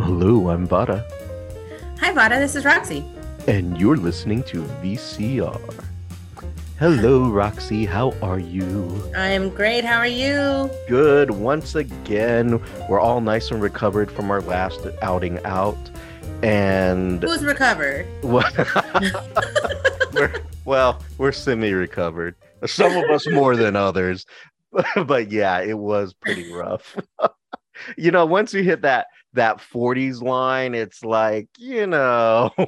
Hello, I'm Vada, Hi, Vada. This is Roxy. and you're listening to VCR. Hello, Roxy. How are you? I am great. How are you? Good. Once again, we're all nice and recovered from our last outing out, and Who's recovered? well, we're, well, we're semi-recovered. Some of us more than others, but yeah, it was pretty rough. you know, once you hit that that 40s line, it's like you know.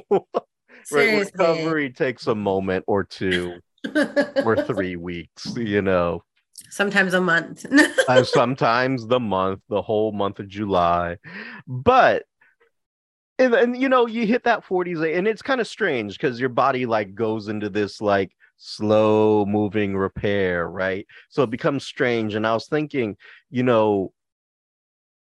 Re- recovery takes a moment or two or three weeks you know Sometimes a month. uh, sometimes the month the whole month of july but and, and you know you hit that 40s and it's kind of strange because your body like goes into this like slow moving repair right so it becomes strange and i was thinking you know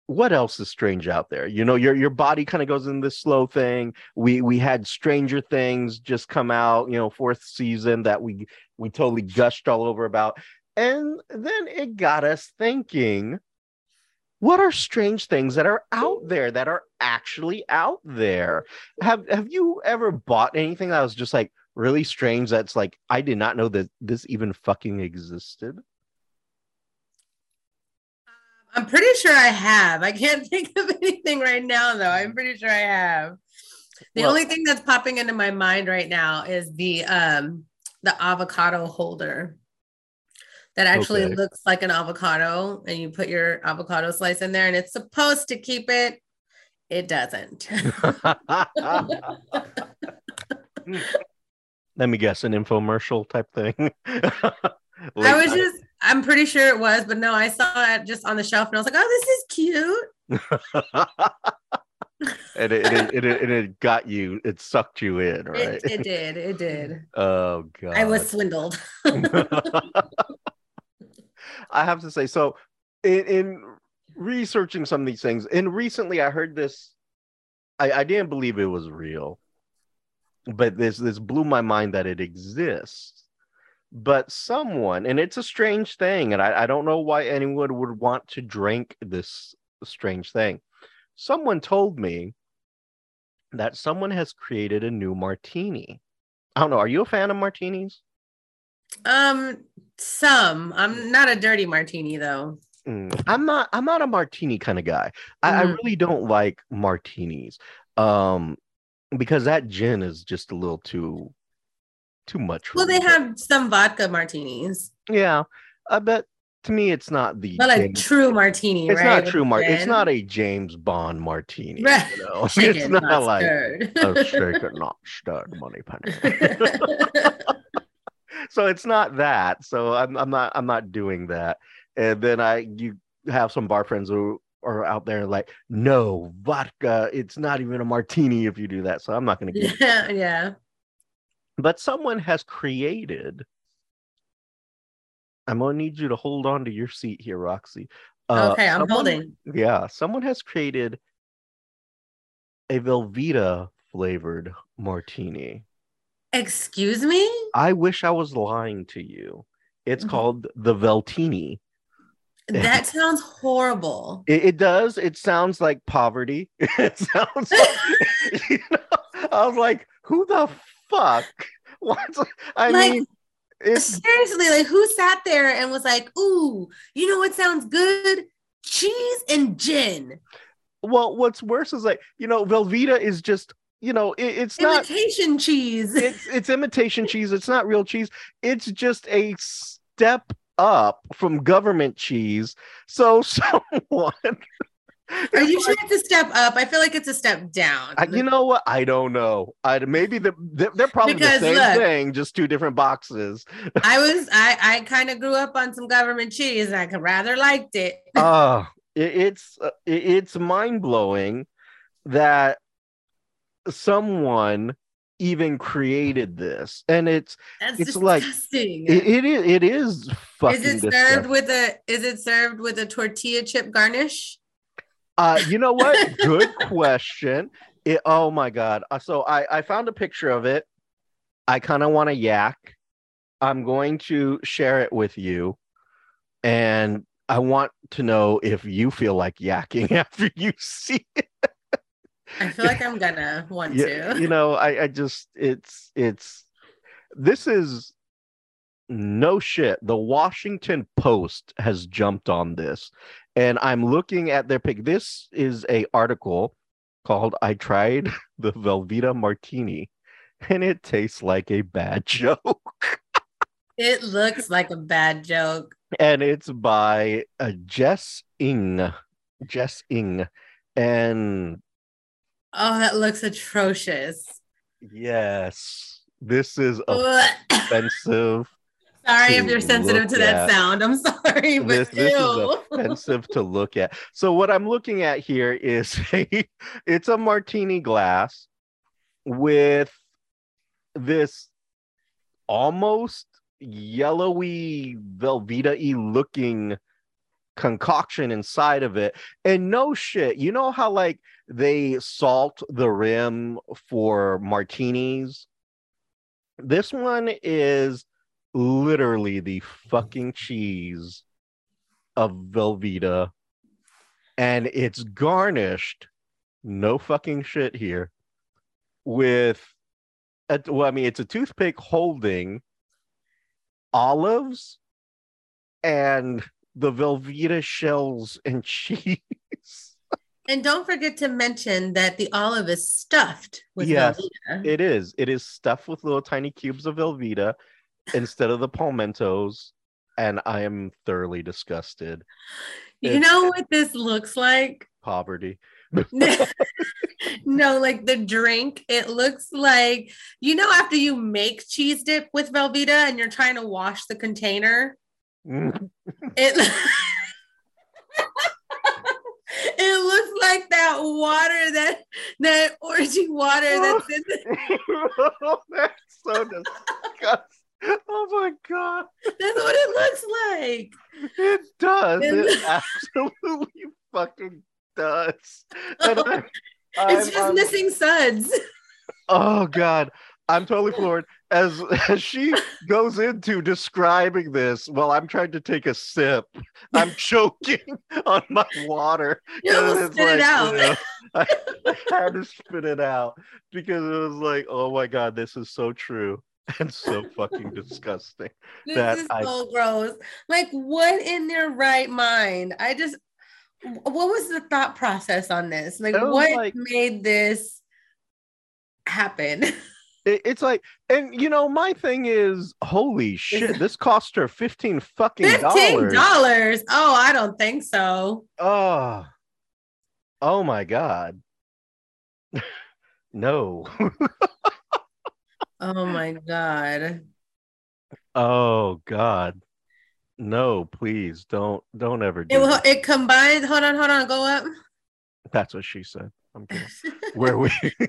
what else is strange out there? You know your your body kind of goes in this slow thing. We we had stranger things just come out you know fourth season that we we totally gushed all over about. And then it got us thinking what are strange things that are out there that are actually out there? Have have you ever bought anything that was just like really strange that's like i did not know that this even fucking existed I'm pretty sure I have. I can't think of anything right now, though. I'm pretty sure I have. The Well- only thing that's popping into my mind right now is the um the avocado holder that actually Okay. looks like an avocado, and you put your avocado slice in there, and it's supposed to keep it. It doesn't. let me guess an infomercial type thing I was just, I'm pretty sure it was, but no, I saw it just on the shelf and I was like, oh, this is cute. and it, it, it, it, it got you it sucked you in right It, it did. It did. oh god I was swindled. I have to say, so in, in researching some of these things, and recently I heard this, I, I didn't believe it was real, but this this blew my mind that it exists. But someone, and it's a strange thing, and I, I don't know why anyone would want to drink this strange thing. Someone told me that someone has created a new martini. I don't know. Are you a fan of martinis? um, some. I'm not a dirty martini though. Mm, I'm not I'm not a martini kind of guy. I, I Mhm. really don't like martinis. Um because that gin is just a little too too much. Well, me, they but- have some vodka martinis, yeah. Uh, I bet to me it's not the but like James- true martini, it's right? not true mar it's not a James Bond martini. Right. You know? Shaken, it's not, not like stirred. a shaken, not stirred money penny. so it's not that. So I'm I'm not I'm not doing that. And then I you have some bar friends who are out there like, no, vodka, it's not even a martini if you do that. So I'm not gonna give yeah, yeah. But someone has created. I'm gonna need you to hold on to your seat here, Roxy. Uh, okay, I'm someone- holding. Yeah, someone has created a Velveeta flavored martini. Excuse me? I wish I was lying to you. It's Mhm. called the Veltini. That sounds horrible. It, it does. It sounds like poverty. It sounds. Like, you know, I was like, who the fuck? What's? I Like, mean, it's Seriously, like who sat there and was like, "Ooh, you know what sounds good? Cheese and gin, well. What's worse is like, you know, Velveeta is just, you know, it, it's not. imitation cheese." It's it's imitation cheese. It's not real cheese. It's just a step up from government cheese. So someone Are you sure it's a step up? I feel like it's a step down. I- you know what? I don't know. I maybe the, they're, probably Because the same look- thing, just two different boxes. I was I I kind of grew up on some government cheese and I could rather liked it. uh it, it's uh, it- it's mind blowing that someone even created this, and it's That's It's like- disgusting. it, it is it is fucking. is it served disgusting. with a is it served with a tortilla chip garnish? Uh, you know what? Good question. It, oh my god! Uh, so I I found a picture of it. I kind of want to yak. I'm going to share it with you, and I want to know if you feel like yakking after you see it. I feel like I'm gonna want Yeah, to. you know, I, I just it's it's this is no shit. The Washington Post has jumped on this, and I'm looking at their pic. This is a article called "I tried the Velveeta Martini, and it tastes like a bad joke." It looks like a bad joke. and it's by uh, Jess Ing. Jess Ing, and Oh, that looks atrocious. yes, this is offensive. Sorry if you're sensitive to that at. sound. I'm sorry, but this, this is offensive to look at. So what I'm looking at here is a it's a martini glass with this almost yellowy Velveeta-y looking concoction inside of it. And no shit, you know how like they salt the rim for martinis? This one is literally the fucking cheese of Velveeta. And it's garnished, no fucking shit here, with a, well, I mean, it's a toothpick holding olives and the Velveeta shells and cheese. And don't forget to mention that the olive is stuffed with Yes, Velveeta. It is. It is stuffed with little tiny cubes of Velveeta instead of the palmettos, and I am thoroughly disgusted. you it's- know what this looks like? Poverty. no, like the drink, it looks like you know after you make cheese dip with Velveeta and you're trying to wash the container, it it looks like that water that that orangey water that's in the, That's so disgusting. Oh my god. that's what it looks like. It does. And- It absolutely fucking does. And oh, I, it's I'm- just I'm- missing suds. Oh god, I'm totally floored. As as she goes into describing this, while I'm trying to take a sip, I'm choking on my water. You almost spit it out. you know, I, I had to spit it out because it was like, oh my god, this is so true and so fucking disgusting. This that is I- so gross. Like, what in their right mind? I just, what was the thought process on this? Like, what like- made this happen? It- it's like, and you know, my thing is, holy shit, this cost her fifteen fucking Fifteen dollars. dollars? Oh, I don't think so. Oh, oh my god. no. Oh my god. oh god. No, please don't don't ever do It will. It combined. Hold on. Hold on. Go up. That's what she said. I'm kidding. Where we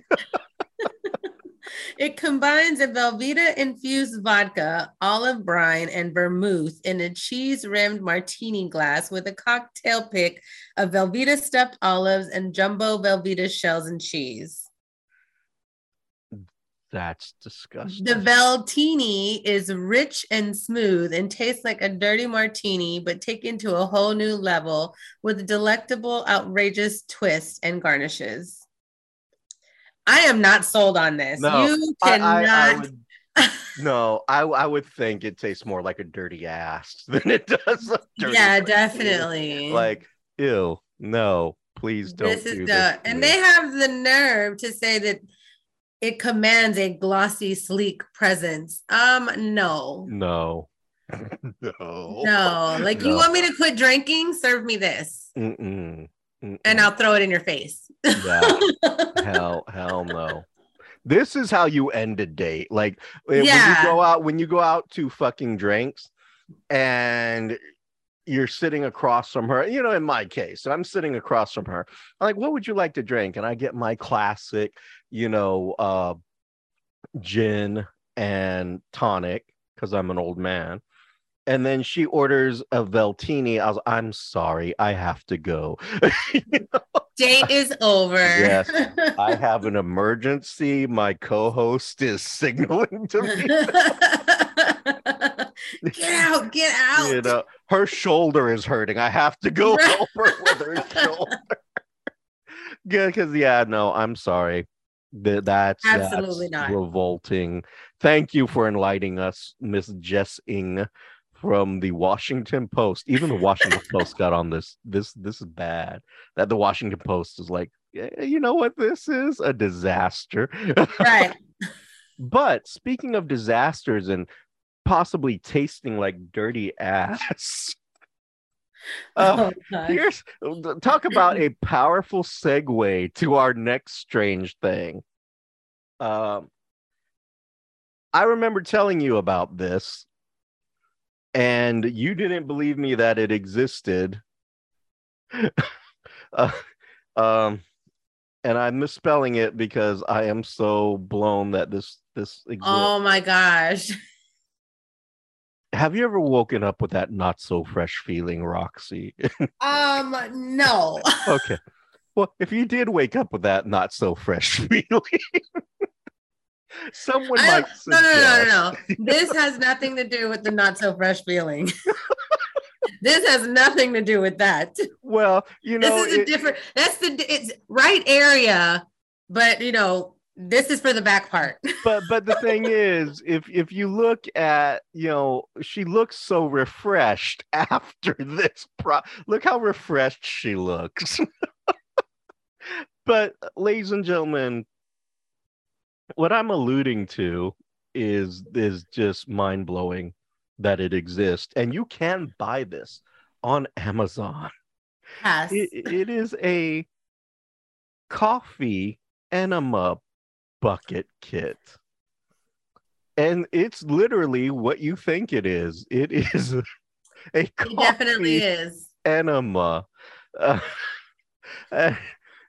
It combines a Velveeta infused vodka, olive brine, and vermouth in a cheese rimmed martini glass with a cocktail pick of Velveeta stuffed olives and jumbo Velveeta shells and cheese. That's disgusting. The Veltini is rich and smooth and tastes like a dirty martini, but taken to a whole new level with delectable, outrageous twists and garnishes. I am not sold on this. No, you I- cannot. I- I would- no, I I would think it tastes more like a dirty ass than it does yeah, martini. definitely. Like, ew, no, please don't this do is this the to and they have the nerve to say that it commands a glossy, sleek presence. Um, no, No. no. no. Like you want me to quit drinking? Serve me this, Mm-mm. Mm-mm. and I'll throw it in your face. yeah. hell, hell no. This is how you end a date. Like when you go out, when you go out to fucking drinks and you're sitting across from her, you know, in my case, I'm sitting across from her. I'm like, what would you like to drink? And I get my classic, you know, uh gin and tonic because I'm an old man. And then she orders a Veltini. I was, I'm sorry, I have to go. Date is over. Yes, I have an emergency. My co-host is signaling to me. get out, get out. You know, her shoulder is hurting. I have to go help her with her shoulder. Good, because yeah, no, I'm sorry. Th- that's Absolutely that's not. revolting. Thank you for enlightening us, Miss Jess Ing from the Washington Post. Even the Washington Post got on this. This this is bad. That the Washington Post is like, "Yeah, you know what this is? A disaster. Right. but speaking of disasters and possibly tasting like dirty ass. Uh, oh. Here's talk about a powerful segue to our next strange thing. Um, I remember telling you about this, and you didn't believe me that it existed. Uh, um, and I'm misspelling it because I am so blown that this this exists. oh my gosh. Have you ever woken up with that not so fresh feeling, Roxy? Um, no. okay. Well, if you did wake up with that not so fresh feeling, someone might no, no, no, no, no. This has nothing to do with the not so fresh feeling. this has nothing to do with that. Well, you know, this is a different. That's the it's right area, but you know, this is for the back part. but but the thing is, if if you look at, you know, she looks so refreshed after this. Pro- look how refreshed she looks. but, ladies and gentlemen, what I'm alluding to is is just mind blowing that it exists, and you can buy this on Amazon. Yes. It, it is a coffee enema bucket kit. And it's literally what you think it is. It is a It coffee definitely is. enema. Uh, and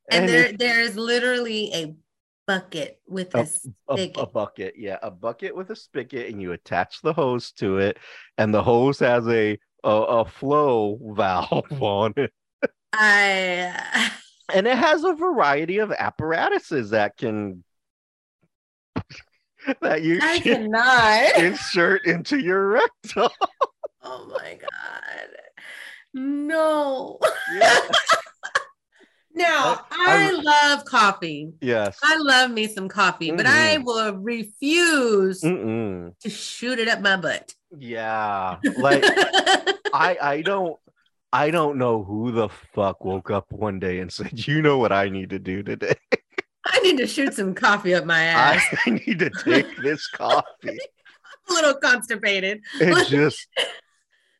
And, there there is literally a bucket with A- a a, spigot. a bucket, yeah, a bucket with a spigot, and you attach the hose to it, and the hose has a a, a flow valve on it. I and it has a variety of apparatuses that can that you I cannot. insert into your rectum. Oh my god. No. Yeah. Now, I- I, love coffee. yes. I love me some coffee, but I will refuse Mm-mm. to shoot it up my butt. Yeah. Like I I don't I don't know who the fuck woke up one day and said, "You know what I need to do today? I need to shoot some coffee up my ass. I need to take this coffee." I'm a little constipated. It just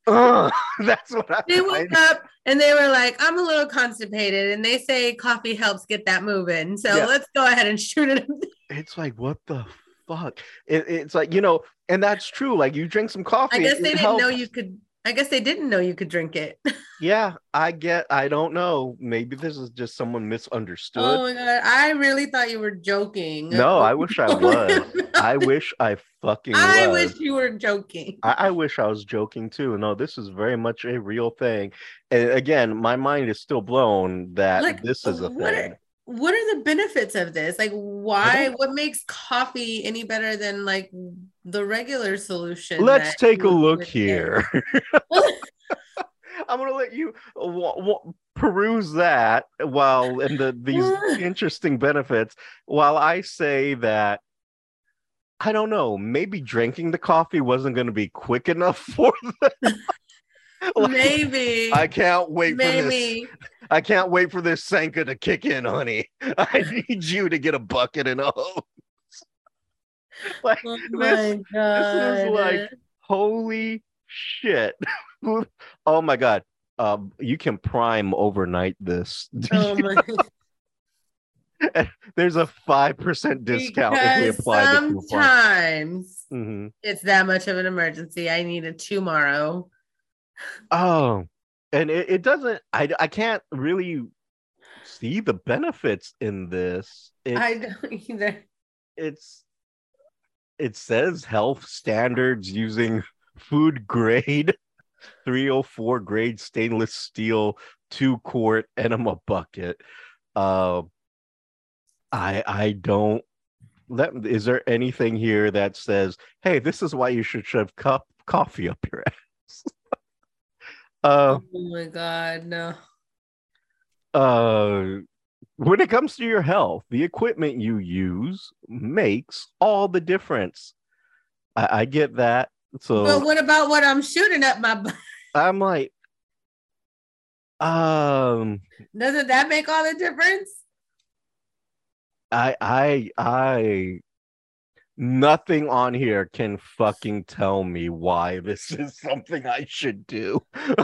Ugh, that's what I They find woke up and they were like, I'm a little constipated. And they say coffee helps get that moving. So Yeah. let's go ahead and shoot it. it's like what the fuck it, it's like you know and that's true like you drink some coffee I guess they didn't know you could. I guess they didn't know you could drink it. yeah i get i don't know maybe this is just someone misunderstood Oh my god! I really thought you were joking. no i wish i oh was i wish i fucking I was wish you were joking. I, I wish I was joking too. No, this is very much a real thing. And again, my mind is still blown that Like, this is a what thing. are- What are the benefits of this? Like, why? What makes coffee any better than like the regular solution? Let's take a look here. I'm gonna let you w- w- peruse that while and the these interesting benefits while I say that I don't know, maybe drinking the coffee wasn't going to be quick enough for them. Like, Maybe. I can't wait for this. Maybe. I can't wait for this Sanka to kick in, honey. I need you to get a bucket and a hose. like, Oh this- this is like holy shit. oh my god. Um, you can prime overnight this. oh my There's a five percent discount if we Because apply the coupon. sometimes Mhm. it's that much of an emergency. I need it tomorrow. Oh, and it, it doesn't. I I can't really see the benefits in this. I don't either. it's it says health standards using food grade 304 grade stainless steel two quart enema bucket uh i i don't let is there anything here that says hey this is why you should shove cup coffee up your ass uh Oh my god, no. uh when it comes to your health, the equipment you use makes all the difference. I, I get that. So But what about what I'm shooting up my butt? I'm like, um, Doesn't that make all the difference? I, I, I, nothing on here can fucking tell me why this is something I should do.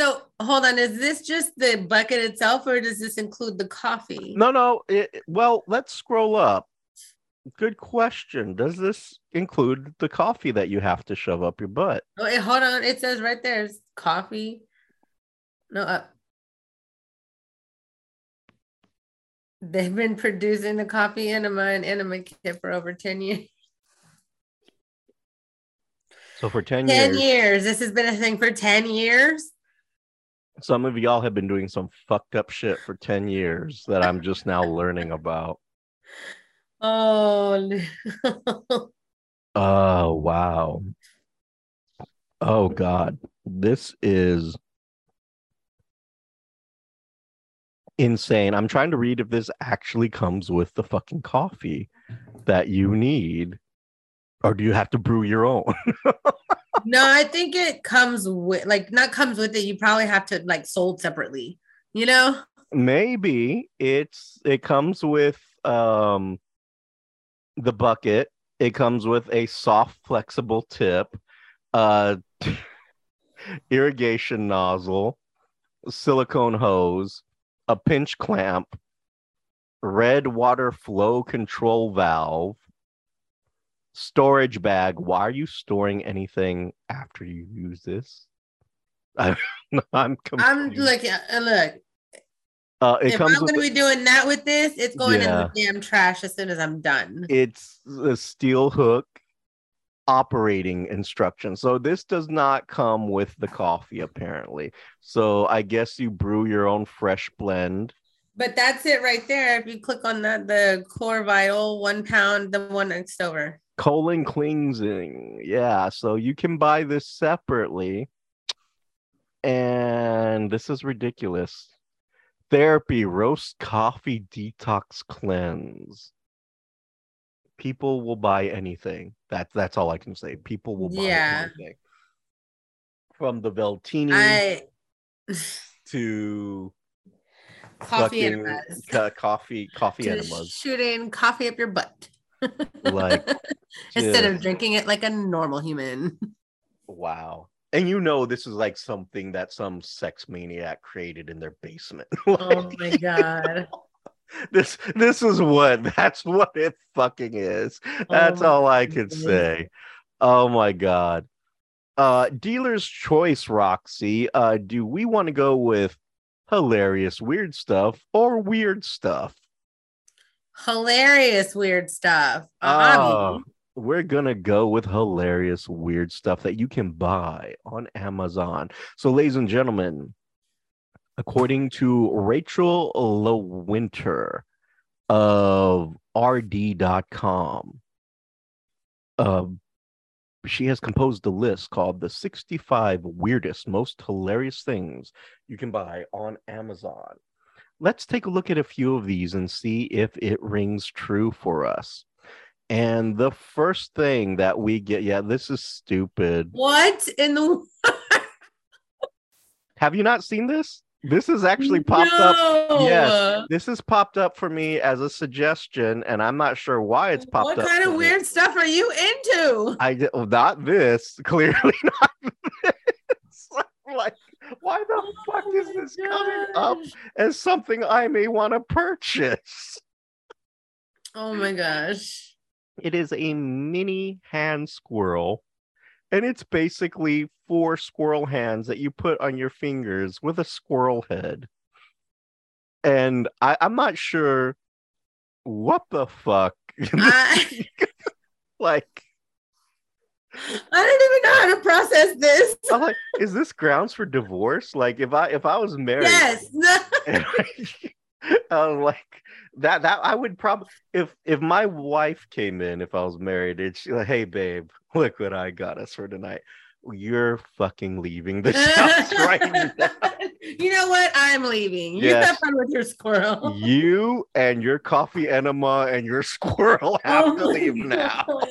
So hold on, is this just the bucket itself, or does this include the coffee? no, no. It, well, let's scroll up. Good question. Does this include the coffee that you have to shove up your butt? Oh, hold on. It says right there, it's coffee. No, uh, they've been producing the coffee enema and enema kit for over 10 years. So for 10, 10 years, years. This has been a thing for 10 years. Some of y'all have been doing some fucked up shit for 10 years that I'm just now learning about. Oh, no. Oh, wow. Oh, God. This is insane. I'm trying to read if this actually comes with the fucking coffee that you need, or do you have to brew your own? no, I think it comes with, like, not comes with it. You probably have to, like, sold separately, you know? Maybe it's it comes with um the bucket. It comes with a soft, flexible tip, uh, irrigation nozzle, silicone hose, a pinch clamp, red water flow control valve, storage bag. Why are you storing anything after you use this? I'm confused. I'm like, uh, look, uh, it if I'm going to be doing that with this, it's going Yeah. in the damn trash as soon as I'm done. it's a steel hook operating instruction. So this does not come with the coffee apparently. So I guess you brew your own fresh blend. But that's it right there. If you click on that, the core vital one pound, the one next over. Colon cleansing. Yeah, so you can buy this separately. And this is ridiculous. Therapy roast coffee detox cleanse. People will buy anything. That's that's all I can say. People will buy Yeah. anything. From the Veltini I to coffee enemas. ca- coffee coffee enemas. shooting coffee up your butt. Like Instead just- of drinking it like a normal human. Wow. And you know this is like something that some sex maniac created in their basement. Oh my god. this this is what that's what it fucking is. That's Oh all I can say. Oh my god. Uh dealer's choice, Roxy. Uh do we want to go with hilarious weird stuff or weird stuff? Hilarious weird stuff. Oh, we're gonna go with hilarious weird stuff that you can buy on Amazon. So, ladies and gentlemen, according to Rachel Lewinter of RD.com, uh, she has composed a list called the 65 weirdest, most hilarious things you can buy on Amazon. Let's take a look at a few of these and see if it rings true for us. And the first thing that we get, yeah, this is stupid. What in the Have you not seen this? This has actually popped up. Yes. This has popped up for me as a suggestion, and I'm not sure why it's popped What up. What kind of me. weird stuff are you into? I not this. Clearly not like, why the oh fuck is Oh this coming up as something I may want to purchase? Oh my gosh. It is a mini hand squirrel, and it's basically four squirrel hands that you put on your fingers with a squirrel head. And I, I'm not sure what the fuck. I, like, I don't even know how to process this. I'm like, is this grounds for divorce? Like, if I if I was married, Yes. I, I was like that that I would probably if if my wife came in if I was married, it's like, hey babe, look what I got us for tonight. You're fucking leaving this house right now. You know what? I'm leaving. You Yes. have fun with your squirrel. you and your coffee enema and your squirrel have Oh to leave now. God.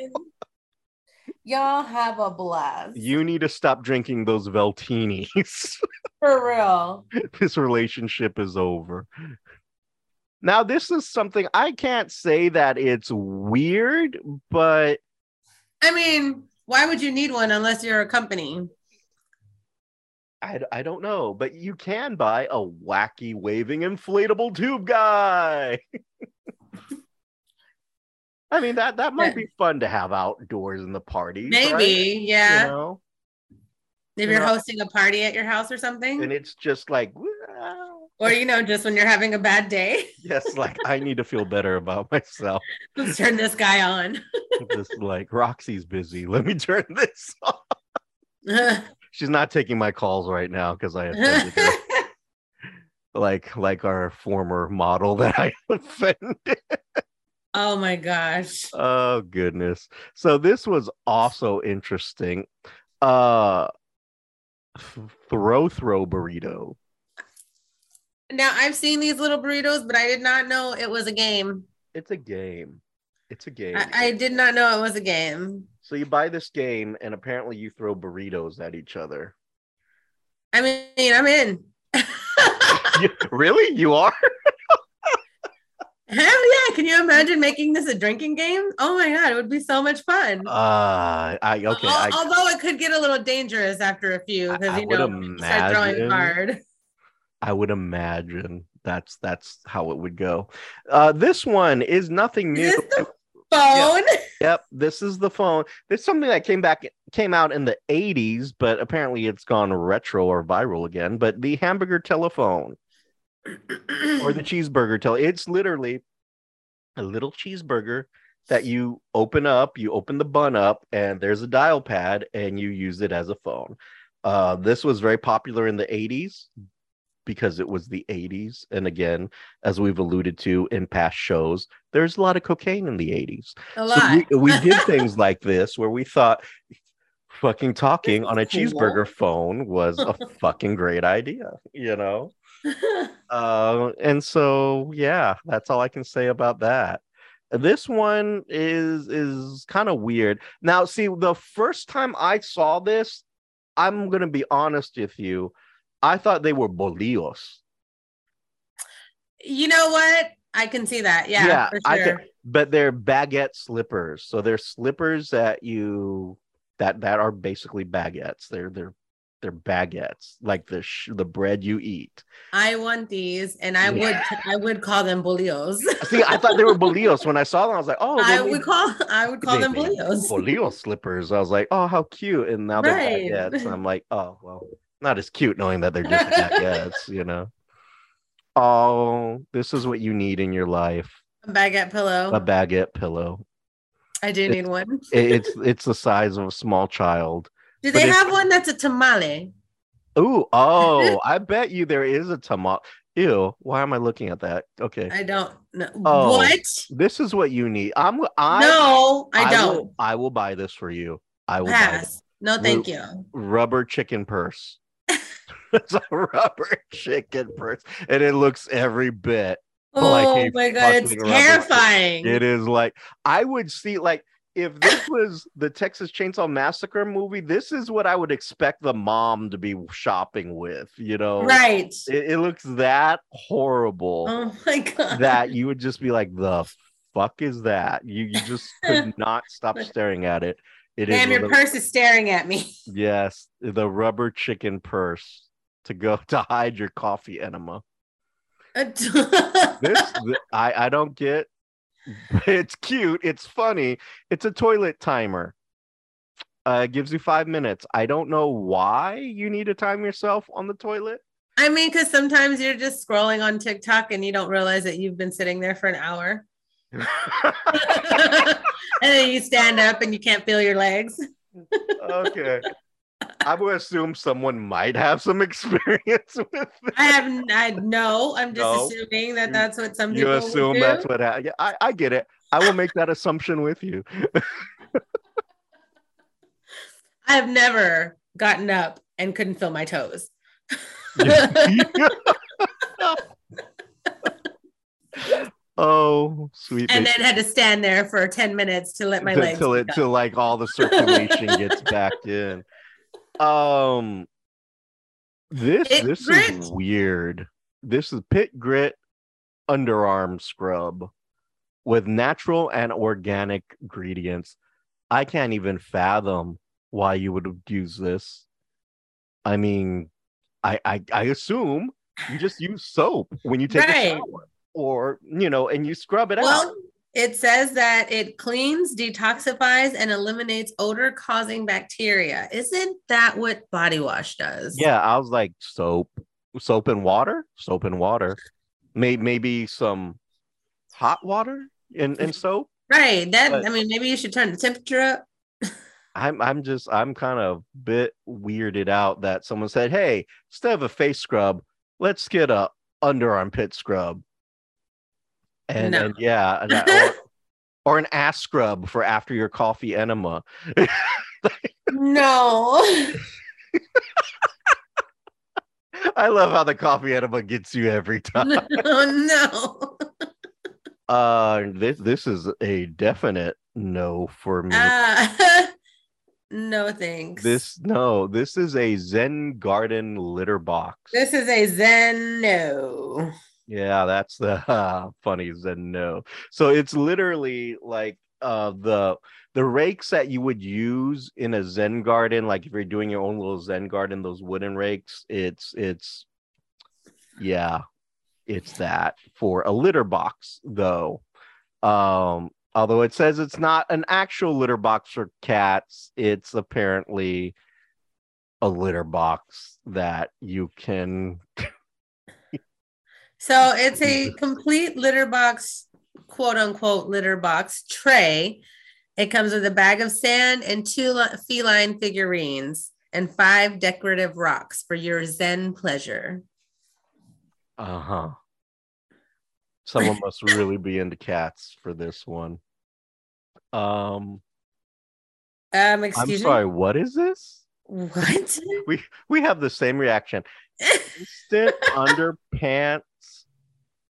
Y'all have a blast. You need to stop drinking those Veltinis. For real. this relationship is over. Now, this is something I can't say that it's weird, but I mean, why would you need one unless you're a company? I, I don't know. But you can buy a wacky waving inflatable tube guy. I mean that that might Yeah. be fun to have outdoors in the party. Maybe, right? yeah. You know? if you you're know- hosting a party at your house or something, And it's just like or you know, just when you're having a bad day, yes, like I need to feel better about myself. let's turn this guy on. just like Roxy's busy. Let me turn this off. She's not taking my calls right now because I offended her. like like our former model that I offended. Oh my gosh. Oh goodness. So this was also interesting. Uh throw throw burrito. Now I've seen these little burritos, but I did not know it was a game. It's a game. It's a game. I, I did not know it was a game. so you buy this game and apparently you throw burritos at each other. I mean, I'm in. You- really? You are? Hell. Can you imagine making this a drinking game? Oh my God, it would be so much fun. Uh I okay. Al- I, Although it could get a little dangerous after a few I- because you would know you start throwing imagine. hard. I would imagine that's that's how it would go. Uh, this one is nothing new. Is phone? Yep, this is the phone. It's something that came back came out in the 80s, but apparently it's gone retro or viral again. But the hamburger telephone or the cheeseburger tell it's literally a little cheeseburger that you open up, you open the bun up, and there's a dial pad, and you use it as a phone. Uh, this was very popular in the 80s because it was the 80s. And again, as we've alluded to in past shows, there's a lot of cocaine in the 80s. a So we, we did things like this where we thought fucking talking on a Cool. cheeseburger phone was a fucking great idea, you know? Uh, and so yeah, that's all I can say about that. This one is is kind of weird. Now, see, the first time I saw this, I'm gonna be honest with you, I thought they were bolillos. you know what? I can see that. Yeah, Yeah, for I can- but they're baguette slippers. So they're slippers that you that that are basically baguettes. They're they're they're baguettes, like the sh- the bread you eat. I want these, and I would I would call them bolillos. See, I thought they were bolillos when I saw them. I was like, oh, I would call I would call they them bolillos. bolillo slippers. I was like, oh, how cute! And now they're Right. baguettes. And I'm like, oh, well, not as cute knowing that they're just baguettes, you know. Oh, this is what you need in your life: A baguette pillow. a baguette pillow. I do need one. It- it's it's the size of a small child. Do they have one that's a tamale? Ooh, oh, I bet you there is a tamale. Ew, why am I looking at that? Okay. I don't know. Oh, what? This is what you need. I'm I no, I, don't. Will, I will buy this for you. I will buy this. Pass. No, thank you. rubber chicken purse. it's a rubber chicken purse, and it looks every bit. Oh a my god, it's terrifying. It is like I would see like if this was the Texas Chainsaw Massacre movie, this is what I would expect the mom to be shopping with. You know, Right. It, it looks that horrible Oh my god. that you would just be like, the fuck is that? You you just could not stop staring at it. It is Damn, your the- purse is staring at me. Yes, the rubber chicken purse to go to hide your coffee enema. This th- I I don't get. It's cute. It's funny. It's a toilet timer. Uh, it gives you five minutes. I don't know why you need to time yourself on the toilet. I mean, because sometimes you're just scrolling on TikTok and you don't realize that you've been sitting there for an hour. and then you stand up and you can't feel your legs. okay. I would assume someone might have some experience with this. I have I no, I'm just No. assuming that that's what some You people assume would do. that's what happened. Yeah, I, I get it. I will make that assumption with you. I've never gotten up and couldn't feel my toes. oh, sweet. and baby. then had to stand there for 10 minutes to let my legs till it till like all the circulation gets back in. Um, this Pit this grit? is weird. This is pit grit underarm scrub with natural and organic ingredients. I can't even fathom why you would use this. I mean, I I, I assume you just use soap when you take a shower, or you know, and you scrub it out. It says that it cleans, detoxifies, and eliminates odor causing bacteria. Isn't that what body wash does? Yeah, I was like soap, soap and water, soap and water. maybe, maybe some hot water and, and soap. Right. That But- I mean, maybe you should turn the temperature up. I'm I'm just I'm kind of a bit weirded out that someone said, "Hey, instead of a face scrub, let's get a underarm pit scrub." And, No. and yeah, and I- or, or an ass scrub for after your coffee enema. No. I love how the coffee enema gets you every time. oh no. Uh, this this is a definite no for me. Uh, no thanks. This no, this is a Zen Garden litter box. this is a Zen no. Yeah, that's the uh, funny Zen no. So it's literally like uh the the rakes that you would use in a Zen garden, like if you're doing your own little Zen garden, those wooden rakes, it's it's yeah, it's that for a litter box though. Um although it says it's not an actual litter box for cats, it's apparently a litter box that you can So it's a complete litter box, quote unquote, litter box tray. It comes with a bag of sand and two feline figurines and five decorative rocks for your Zen pleasure. Uh-huh. Someone must really be into cats for this one. Um Um, excuse I'm sorry, what is this? What? We we have the same reaction. Instant underpants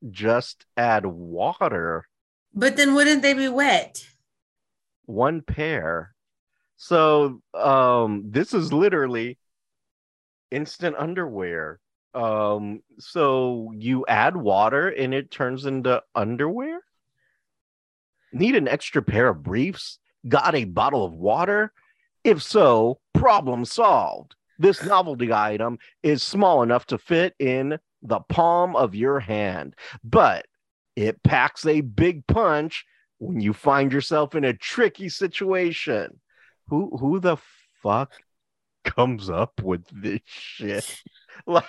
just add water, but then wouldn't they be wet? one pair. So um this is literally instant underwear. Um so you add water and it turns into underwear? Need an extra pair of briefs? Got a bottle of water? If so, problem solved. This novelty item is small enough to fit in the palm of your hand, but it packs a big punch when you find yourself in a tricky situation. Who who the fuck comes up with this shit? Like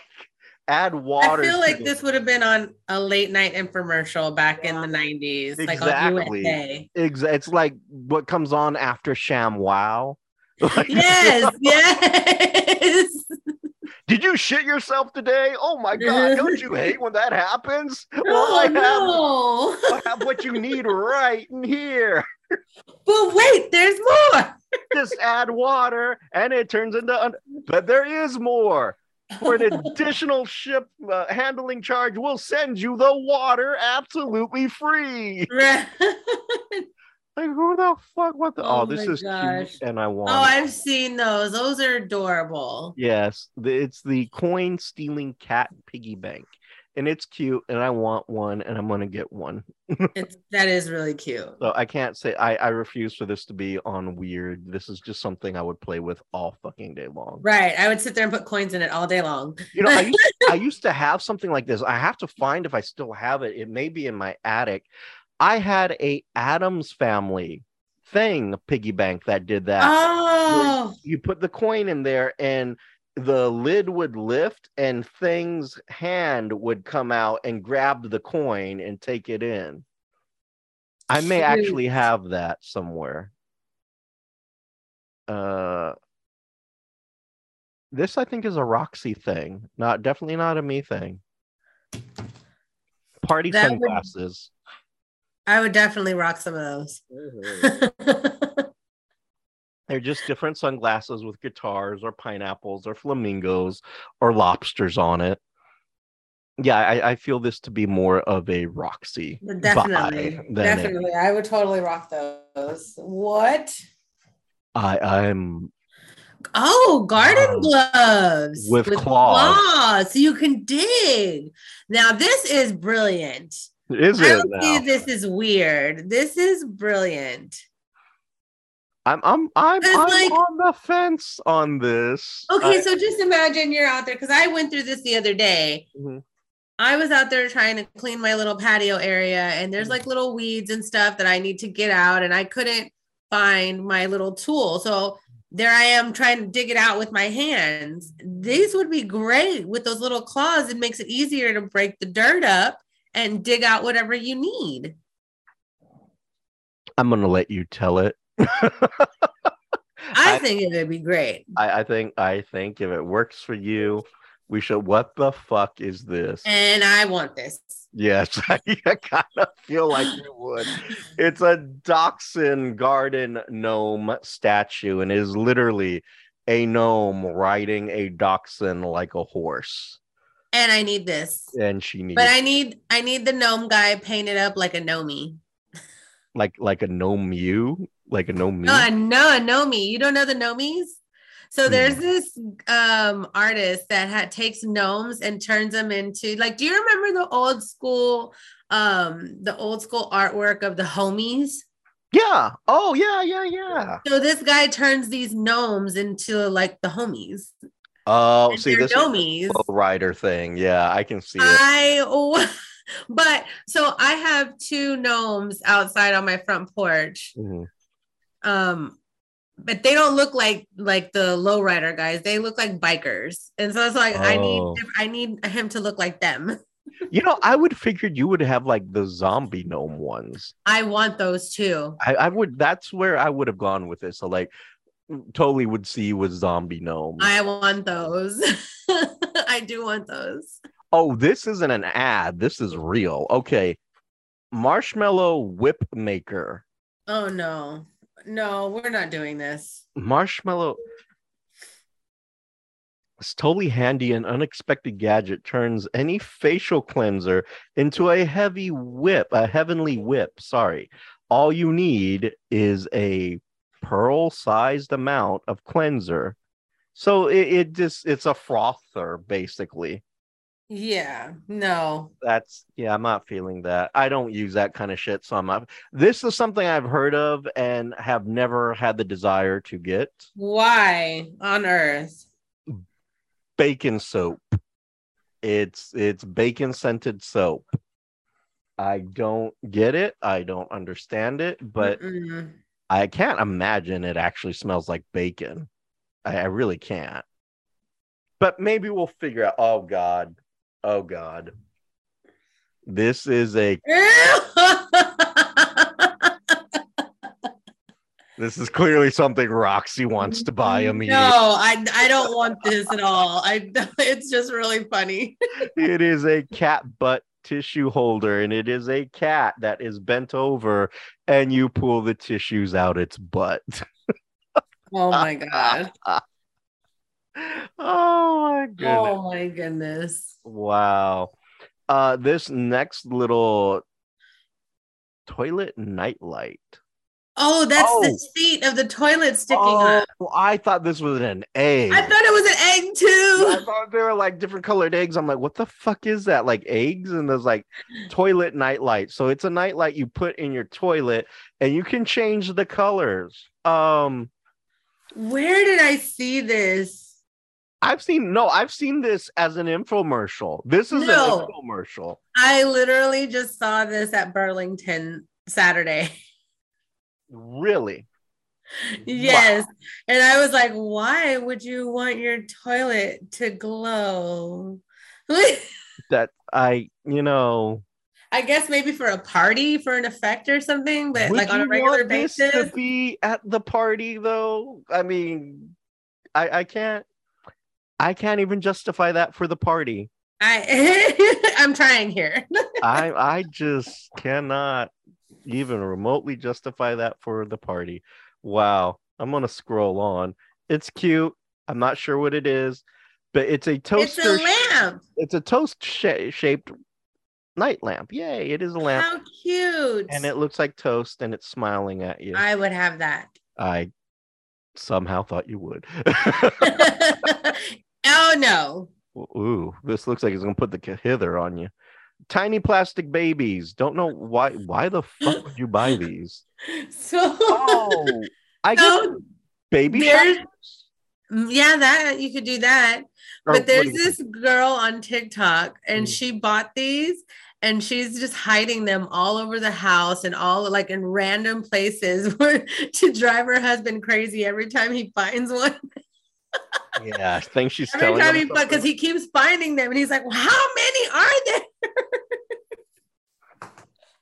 add water. I feel to like the- this would have been on a late night infomercial back in the 90s, like on Exactly. USA. Exa- it's like what comes on after Sham Wow. Like, Yes, yes. Did you shit yourself today? Oh my god! Don't you hate when that happens? Well, Oh I have no. I have what you need right in here. But wait, there's more. Just add water, and it turns into. Un- but there is more. For an additional ship uh, handling charge, we'll send you the water absolutely free. Right. Like who the fuck? What the? Oh, Oh this is gosh. cute, and I want. Oh, it. I've seen those. Those are adorable. Yes, it's the coin stealing cat piggy bank, and it's cute, and I want one, and I'm gonna get one. It's that is really cute. So I can't say I I refuse for this to be on weird. This is just something I would play with all fucking day long. Right. I would sit there and put coins in it all day long. You know, I used, I used to have something like this. I have to find if I still have it. It may be in my attic. I had a Addams Family thing piggy bank that did that. Oh, you put the coin in there and the lid would lift and thing's hand would come out and grab the coin and take it in. I may actually have that somewhere. Uh this i think is a roxy thing. Not definitely not a me thing. Party That sunglasses I would definitely rock some of those. They're just different sunglasses with guitars or pineapples or flamingos or lobsters on it. Yeah, I, I feel this to be more of a Roxy. Definitely. vibe than a- Definitely. I would totally rock those. What? I, I'm Oh, garden Um, gloves with claws. claws, so you can dig. Now, this is brilliant. Is I see now? this is weird. This is brilliant. I'm I'm I'm, I'm like- on the fence on this. Okay, I- so just imagine you're out there because I went through this the other day. Mhm. I was out there trying to clean my little patio area, and there's like little weeds and stuff that I need to get out, and I couldn't find my little tool. So there I am trying to dig it out with my hands. These would be great with those little claws. It makes it easier to break the dirt up and dig out whatever you need. I'm gonna let you tell it. I, I- think it would be great. I, I think I think if it works for you, we should. What the fuck is this? And I want this. Yes, I, kind of feel like you would. It's a dachshund garden gnome statue, and is literally a gnome riding a dachshund like a horse. And I need this. And she needs But I need I need the gnome guy painted up like a gnomie. like like a gnome you, like a gnome No, know a gnomie. You don't know the gnomies? So there's Hmm. this um artist that had takes gnomes and turns them into like do you remember the old school um the old school artwork of the homies? Yeah. Oh yeah, yeah, yeah. So this guy turns these gnomes into like the homies. Oh, And see this gnomies. low rider thing. Yeah, I can see it. I but so I have two gnomes outside on my front porch. Mhm. um but they don't look like like the lowrider guys they look like bikers and so it's like i need Oh. i need him to look like them You know, I would figured you would have like the zombie gnome ones. i want those too I, I would. That's where I would have gone with it. So like, totally would see with zombie gnomes. i want those i do want those oh, this isn't an ad. This is real. Okay, marshmallow whip maker. oh no no we're not doing this Marshmallow. This totally handy and unexpected gadget turns any facial cleanser into a heavy whip, a heavenly whip. Sorry. All you need is a pearl sized amount of cleanser. So it, it just, it's a frother basically. yeah no That's, yeah, I'm not feeling that. I don't use that kind of shit. So I'm not, this is something I've heard of and have never had the desire to get. why on earth bacon soap. It's it's bacon scented soap. I don't get it. I don't understand it, but Mm-mm. I can't imagine it actually smells like bacon. I, I really can't. But maybe we'll figure out. Oh God. Oh God. This is a this is clearly something Roxy wants to buy immediately. no i i don't want this at all i it's just really funny it is a cat butt tissue holder and it is a cat that is bent over and you pull the tissues out its butt. Oh my god. Oh my goodness. Oh my goodness. wow. Uh this next little toilet nightlight Oh, that's Oh. the seat of the toilet sticking oh up. i thought this was an egg I thought it was an egg too. I thought they were like different colored eggs. I'm like, what the fuck is that? Like eggs? And there's like toilet nightlight. So it's a nightlight you put in your toilet and you can change the colors. Um, Where did I see this? I've seen no, I've seen this as an infomercial. This is No. an infomercial. I literally just saw this at Burlington Saturday. Really? yes. And I was like, why would you want your toilet to glow? That I, you know, I guess maybe for a party for an effect or something, but would like on a regular basis. to be at the party though? I mean, I I can't I can't even justify that for the party. I I'm trying here. I I just cannot even remotely justify that for the party. Wow. I'm gonna scroll on. It's cute. I'm not sure what it is, but it's a toaster. It's a lamp. It's a toast sh- shaped night lamp. Yay! It is a lamp, How cute. and it looks like toast, and it's smiling at you. I would have that. I somehow thought you would. oh no. Ooh, this looks like it's gonna put the hither on you. Tiny plastic babies. Don't know why. Why the fuck would you buy these? So Oh, I so baby there's- showers? yeah, that you could do that. Or But there's this girl on TikTok and Mm. she bought these and she's just hiding them all over the house and all like in random places to drive her husband crazy every time he finds one. Yeah, I think she's Every telling time he because he keeps finding them and he's like, well, how many are there?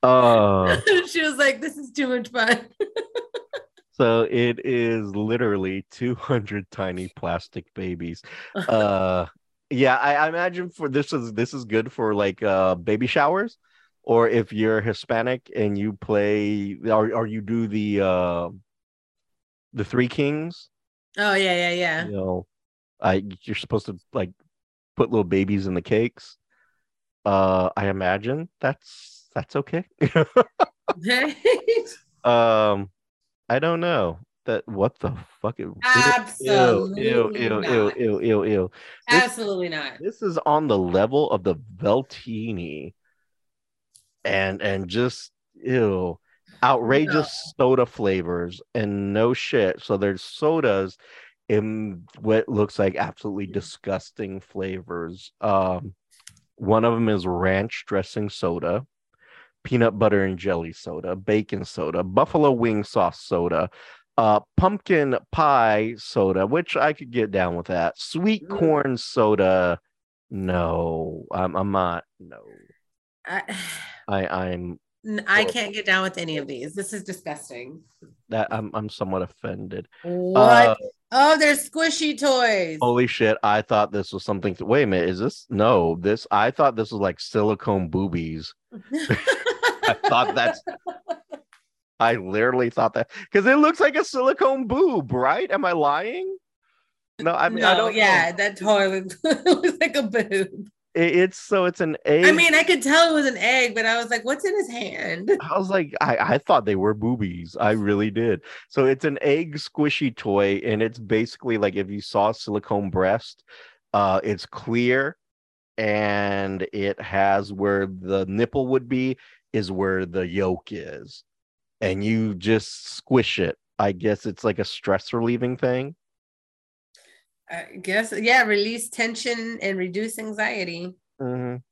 Uh, she was like, this is too much fun. so it is literally 200 tiny plastic babies. Uh, yeah, I, I imagine for this is this is good for like uh baby showers, or if you're Hispanic and you play or or you do the uh the Three Kings. Oh yeah, yeah, yeah. You know, I you're supposed to like put little babies in the cakes. Uh, I imagine that's that's okay. Um, I don't know that. What the fuck? Ew, Absolutely Ew, ew, ew, ew, ew, ew, ew. This, Absolutely not. this is on the level of the Veltini, and and just ew, outrageous soda flavors and no shit. So there's sodas in what looks like absolutely disgusting flavors. Um, one of them is ranch dressing soda peanut butter and jelly soda, bacon soda, buffalo wing sauce soda, uh, pumpkin pie soda, which I could get down with that. Sweet corn soda, no, I'm, I'm not. No, I, I, I'm I can't get down with any of these. This is disgusting. that I'm, I'm somewhat offended. What? Uh, oh, they're squishy toys. holy shit! I thought this was something. To, wait a minute, is this no? This I thought this was like silicone boobies. I thought that's. I literally thought that because it looks like a silicone boob, right? Am I lying? No, I mean no, I don't. know. yeah, that totally looks like a boob. It- it's so it's an egg. I mean, I could tell it was an egg, but I was like, what's in his hand? I was like, I, I thought they were boobies. I really did. So it's an egg squishy toy, and it's basically like if you saw silicone breast, uh, it's clear and it has where the nipple would be is where the yolk is. And you just squish it. I guess it's like a stress relieving thing. I guess, yeah, release tension and reduce anxiety. Mhm.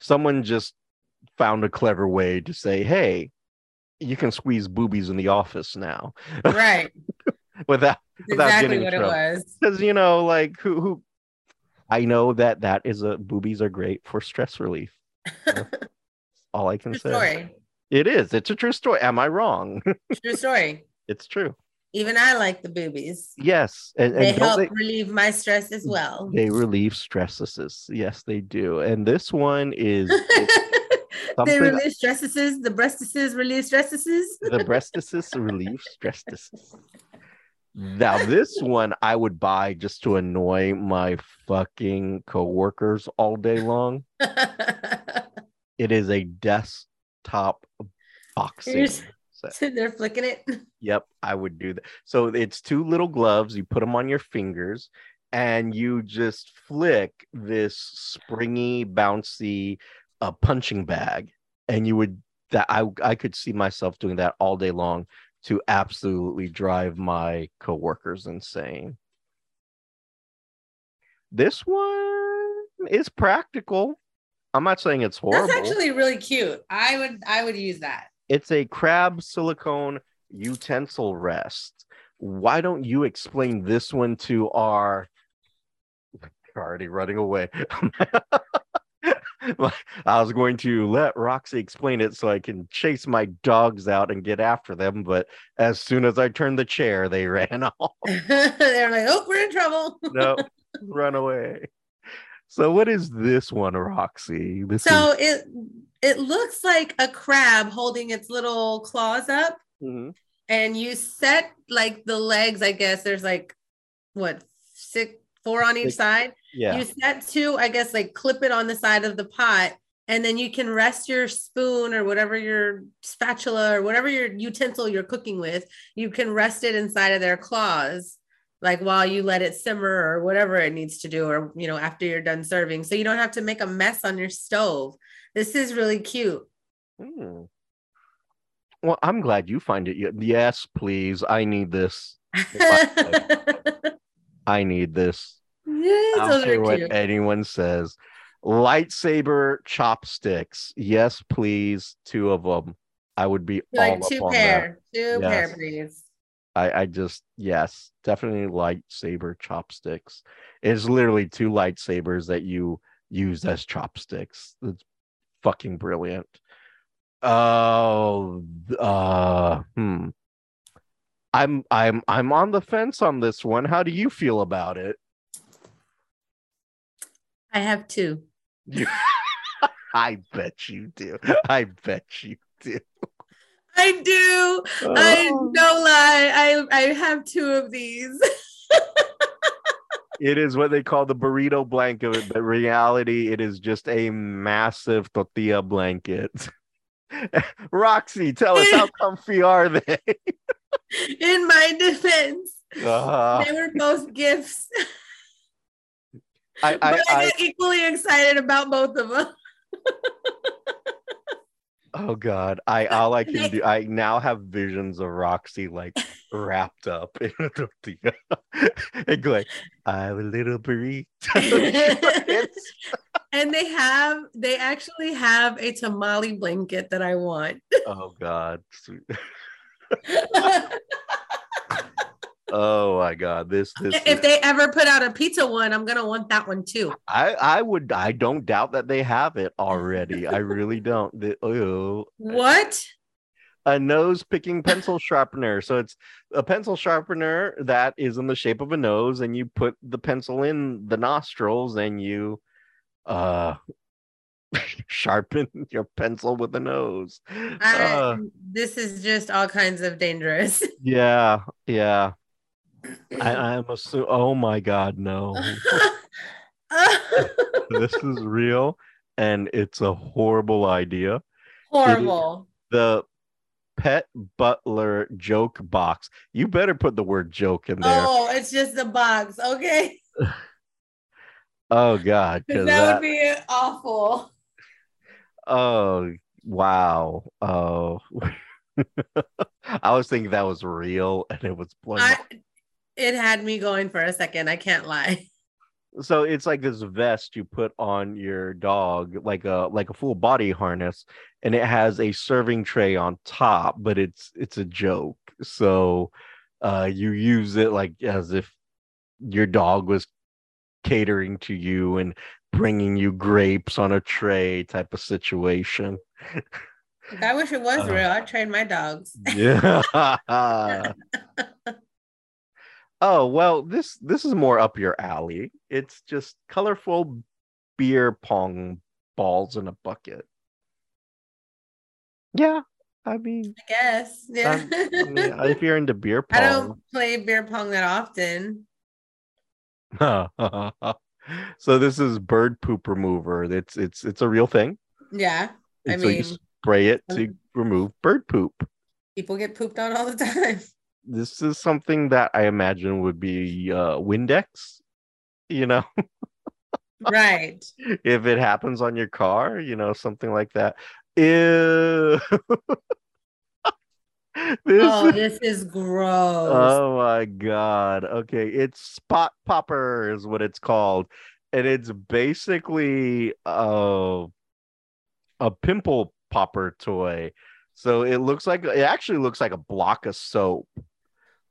Someone just found a clever way to say, hey, you can squeeze boobies in the office now Right. without Without exactly getting in what it trouble. was. because you know like who who i know that that is a boobies are great for stress relief all i can True say story. it is it's a true story am i wrong True story. it's true Even I like the boobies. yes and, and They help they, relieve my stress as well. they relieve stresses yes they do and this one is they relieve stresses. The breastises relieve stresses. the breastises relief stresses now this one i would buy just to annoy my fucking coworkers all day long it is a desktop boxing set. sitting there flicking it. Yep, I would do that. So it's two little gloves. You put them on your fingers, and you just flick this springy, bouncy, uh, punching bag, and you would that I I could see myself doing that all day long to absolutely drive my coworkers insane. This one is practical. I'm not saying it's horrible. That's actually really cute. I would I would use that. It's a crab silicone utensil rest. Why don't you explain this one to our You're already running away? I was going to let Roxy explain it so I can chase my dogs out and get after them, but as soon as I turned the chair, they ran off. They're like, oh, we're in trouble. no, run away. So, what is this one, Roxy? This So it it looks like a crab holding its little claws up, Mhm. and you set like the legs. I guess there's like what six, four on each Six. side. Yeah. You set two. I guess like clip it on the side of the pot, and then you can rest your spoon or whatever your spatula or whatever your utensil you're cooking with. You can rest it inside of their claws. Like while you let it simmer or whatever it needs to do, or you know, after you're done serving. So you don't have to make a mess on your stove. This is really cute. Hmm. Well, I'm glad you find it. Yes, please. I need this. I need this. yes, I don't care what cute. anyone says. Lightsaber chopsticks. Yes, please. Two of them. I would be all Like up two that. pair, two pair, please. I, I just yes, definitely lightsaber chopsticks. It's literally two lightsabers that you use as chopsticks. It's fucking brilliant. Oh, uh, hmm. I'm I'm I'm on the fence on this one. How do you feel about it? I have two. I bet you do. I bet you do. I do. I Oh. no lie. I I have two of these. It is what they call the burrito blanket, but reality, it is just a massive tortilla blanket. Roxy, tell us how comfy are they? In my defense, Uh, they were both gifts, I, I, but I, I, get equally excited about both of them. oh God, I all I can do. I now have visions of Roxy like wrapped up in a tortilla and going, "I'm a little burrito." And they have they actually have a tamale blanket that I want. oh God. Oh my God, this this. if they ever put out a pizza one, I'm gonna want that one too. I I would I don't doubt that they have it already. I really don't. The, oh, What? a nose picking pencil sharpener. So it's a pencil sharpener that is in the shape of a nose, and you put the pencil in the nostrils, and you uh sharpen your pencil with the nose. I, Uh, this is just all kinds of dangerous. yeah, yeah. I, I'm assuming. Oh my God, no! this is real, and it's a horrible idea. Horrible. the pet butler joke box. You better put the word joke in there. Oh, it's just a box. Okay. oh God, that, that, would be awful. oh wow. Oh I was thinking that was real and it was blowing I. it had me going for a second. I can't lie. so it's like this vest you put on your dog like a like a full body harness and it has a serving tray on top but it's it's a joke so uh you use it like as if your dog was catering to you and bringing you grapes on a tray type of situation I wish it was Uh. real. I'd train my dogs. yeah oh well this this is more up your alley it's just colorful beer pong balls in a bucket yeah i mean, I guess. Yeah. Um, I mean if you're into beer pong I don't play beer pong that often. so this is bird poop remover it's it's it's a real thing Yeah. I and so you mean, um, spray it to remove bird poop people get pooped on all the time. This is something that i imagine would be uh windex you know right. if it happens on your car, you know, something like that. Ew. this Oh, is- this is gross. oh my god. Okay, it's spot popper is what it's called. And it's basically uh, a pimple popper toy. So it looks like it actually looks like a block of soap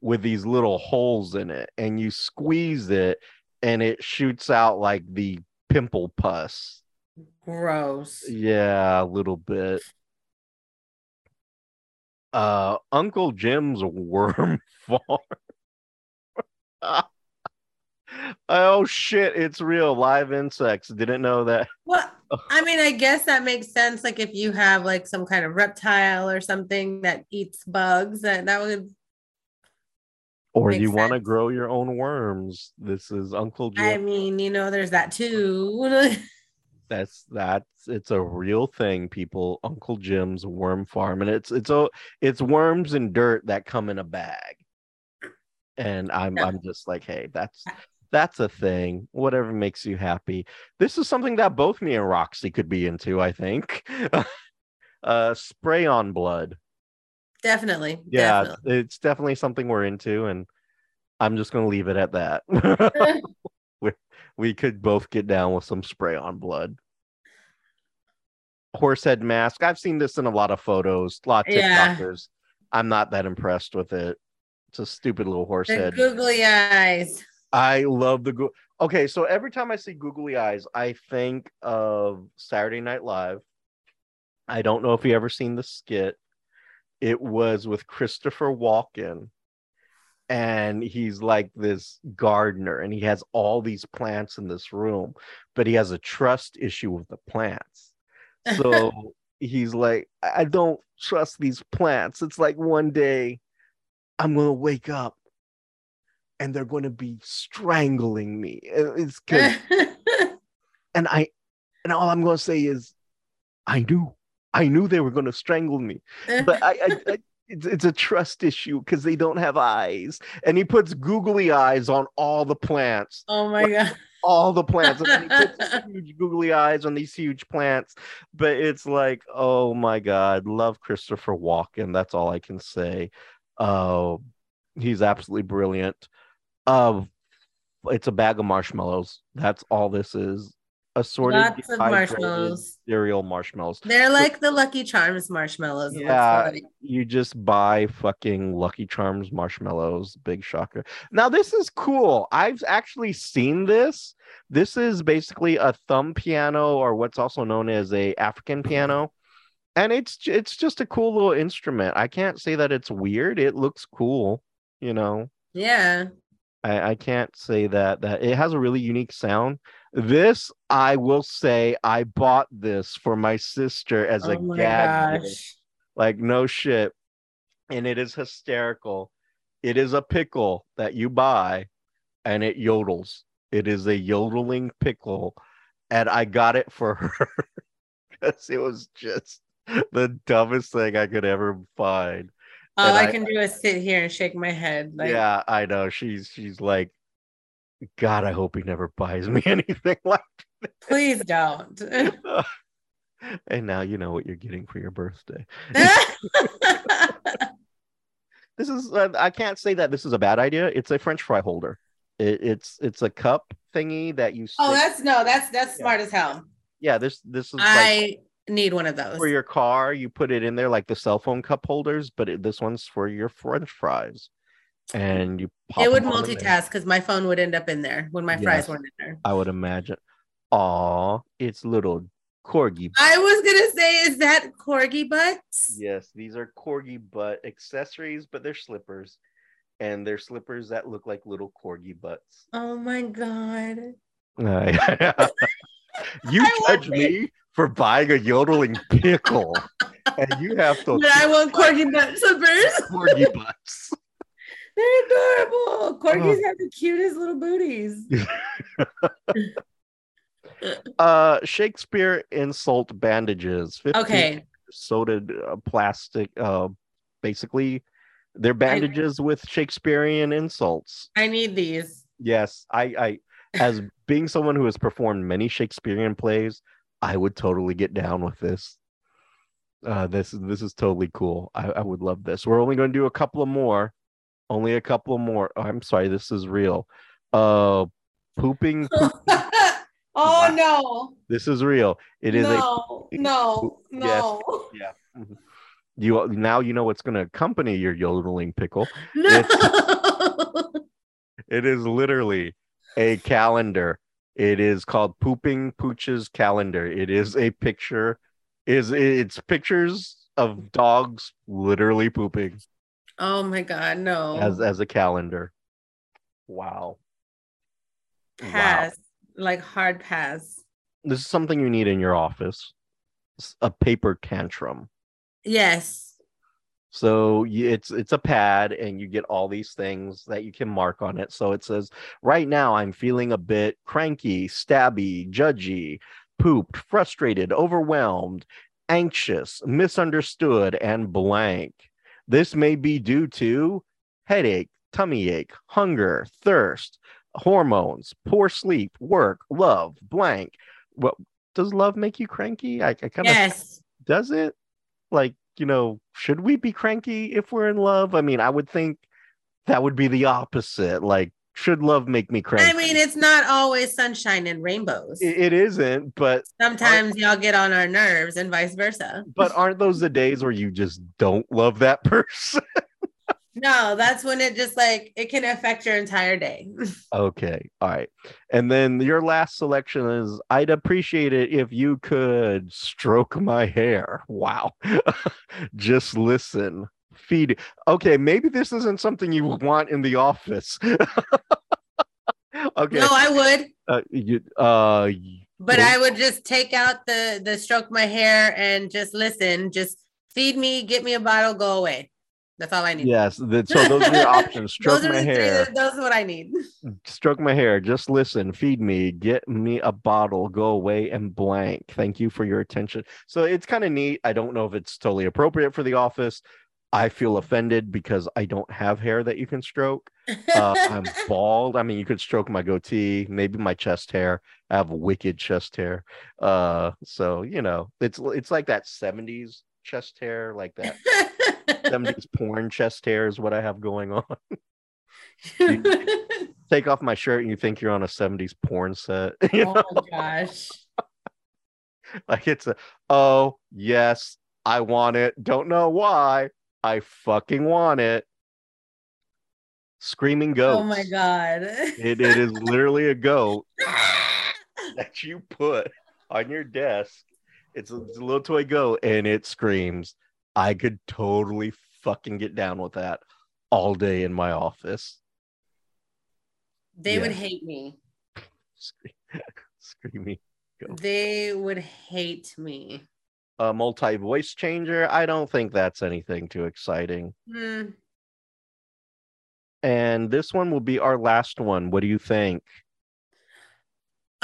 with these little holes in it and you squeeze it and it shoots out like the pimple pus. gross. Yeah, a little bit. Uh Uncle Jim's worm farm. Oh shit, it's real. Live insects. Didn't know that. Well, I mean, I guess that makes sense. Like if you have like some kind of reptile or something that eats bugs, that that would. Or Makes you want to grow your own worms. This is Uncle Jim. I mean, you know, there's that too. that's that's it's a real thing, people. Uncle Jim's worm farm. And it's it's a it's worms and dirt that come in a bag. And I'm Yeah. I'm just like, hey, that's that's a thing. Whatever makes you happy. This is something that both me and Roxy could be into, I think. uh spray on blood. Definitely. Yeah, Definitely. it's definitely something we're into, and I'm just gonna leave it at that. we, we could both get down with some spray on blood. Horsehead mask. I've seen this in a lot of photos, a lot of Yeah. TikTokers. I'm not that impressed with it. It's a stupid little horse The head. googly eyes. I love the go- okay. So every time I see googly eyes, I think of Saturday Night Live. I don't know if you ever seen the skit. It was with Christopher Walken, and he's like this gardener, and he has all these plants in this room, but he has a trust issue with the plants. So he's like, I don't trust these plants. It's like one day I'm gonna wake up and they're going to be strangling me. It's because, and I, and all I'm going to say is, I knew, I knew they were going to strangle me, but I, I, I it's, it's a trust issue because they don't have eyes. And he puts googly eyes on all the plants, oh my god. all the plants. And he puts huge googly eyes on these huge plants. But it's like, oh my God, love Christopher Walken. That's all I can say. Uh, he's absolutely brilliant. Uh, it's a bag of marshmallows. That's all this is. Assorted Lots of marshmallows. cereal marshmallows. They're like the Lucky Charms marshmallows. Yeah, you just buy fucking Lucky Charms marshmallows. Big shocker. Now this is cool. I've actually seen this. This is basically a thumb piano, or what's also known as a African piano, and it's it's just a cool little instrument. I can't say that it's weird. It looks cool. You know, Yeah. I, I can't say that that it has a really unique sound. This I will say I bought this for my sister as a oh my gag gift like no shit. And it is hysterical. It is a pickle that you buy and it yodels. It is a yodeling pickle. And i got it for her because it was just the dumbest thing i could ever find All I, I- can do is sit here and shake my head. Like, yeah i know she's she's like god i hope he never buys me anything like please don't. and now you know what you're getting for your birthday this is uh, i can't say that this is a bad idea it's a french fry holder it, it's it's a cup thingy that you oh, that's no, that's that's Yeah. smart as hell. yeah this this is like I need one of those. for your car you put it in there like the cell phone cup holders but it, this one's for your french fries and you pop it would them all in there. multitask because my phone would end up in there when my fries weren't in there. i would imagine Aw, it's little corgi I was gonna say, is that corgi butts? Yes, these are corgi butt accessories, but they're slippers. And they're slippers that look like little corgi butts. Oh my god. you judge me for buying a yodeling pickle, and you have to But I want corgi butt slippers. corgi butts. They're adorable. Corgis Oh. have the cutest little booties. Uh, Shakespeare insult bandages. 15 Okay. soda uh, plastic. Uh, basically, they're bandages with Shakespearean insults. I need these. Yes, I, I, as being someone who has performed many Shakespearean plays, I would totally get down with this. Uh, this is this is totally cool. I, I would love this. We're only going to do a couple of more, only a couple of more. Oh, I'm sorry, this is real. Uh, pooping. oh no. This is real. It is a no, no, Yes. no. yeah. Mhm. You now you know what's going to accompany your yodeling pickle. No. It is literally a calendar. It is called Pooping Pooch's calendar. It is a picture. Is it's pictures of dogs literally pooping oh my god, no. as as a calendar. Wow. Pass. Like hard pass. This is something you need in your office. It's a paper tantrum. Yes. So it's it's a pad, and you get all these things that you can mark on it. So it says, right now I'm feeling a bit cranky, stabby, judgy, pooped, frustrated, overwhelmed, anxious, misunderstood, and blank. This may be due to headache, tummy ache, hunger, thirst, hormones, poor sleep, work, love, blank. What does love make you cranky? I, I kind of Yes. does it? Like, you know, should we be cranky if we're in love? I mean, I would think that would be the opposite. Like, should love make me cranky? I mean, it's not always sunshine and rainbows. it, it isn't, but Sometimes y'all get on our nerves and vice versa. but aren't those the days where you just don't love that person? No, that's when it just like it can affect your entire day. okay, all right. And then your last selection is I'd appreciate it if you could stroke my hair. Wow. just listen. Feed. Okay, maybe this isn't something you want in the office. okay. No, I would, uh, you, uh, but. I would just take out the the stroke my hair and just listen. Just feed me, get me a bottle, go away. That's all I need. yes. That, so those are your options. Stroke my the three hair. that- those are what I need. stroke my hair, just listen, feed me, get me a bottle, go away and blank. Thank you for your attention. So it's kind of neat. I don't know if it's totally appropriate for the office. I feel offended because I don't have hair that you can stroke. Uh, I'm bald. I mean, you could stroke my goatee, maybe my chest hair. I have wicked chest hair. Uh, so you know, it's it's like that 70s chest hair, like that 70s porn chest hair is what I have going on. Take off my shirt and you think you're on a 70s porn set. You know? oh my gosh. like it's a oh yes i want it don't know why i fucking want it screaming goat Oh my god. it, it is literally a goat that you put on your desk it's a, it's a little toy goat and it screams i could totally fucking get down with that all day in my office they would hate me. Screaming They would hate me. a multi voice changer i don't think that's anything too exciting Hmm. And this one will be our last one. What do you think?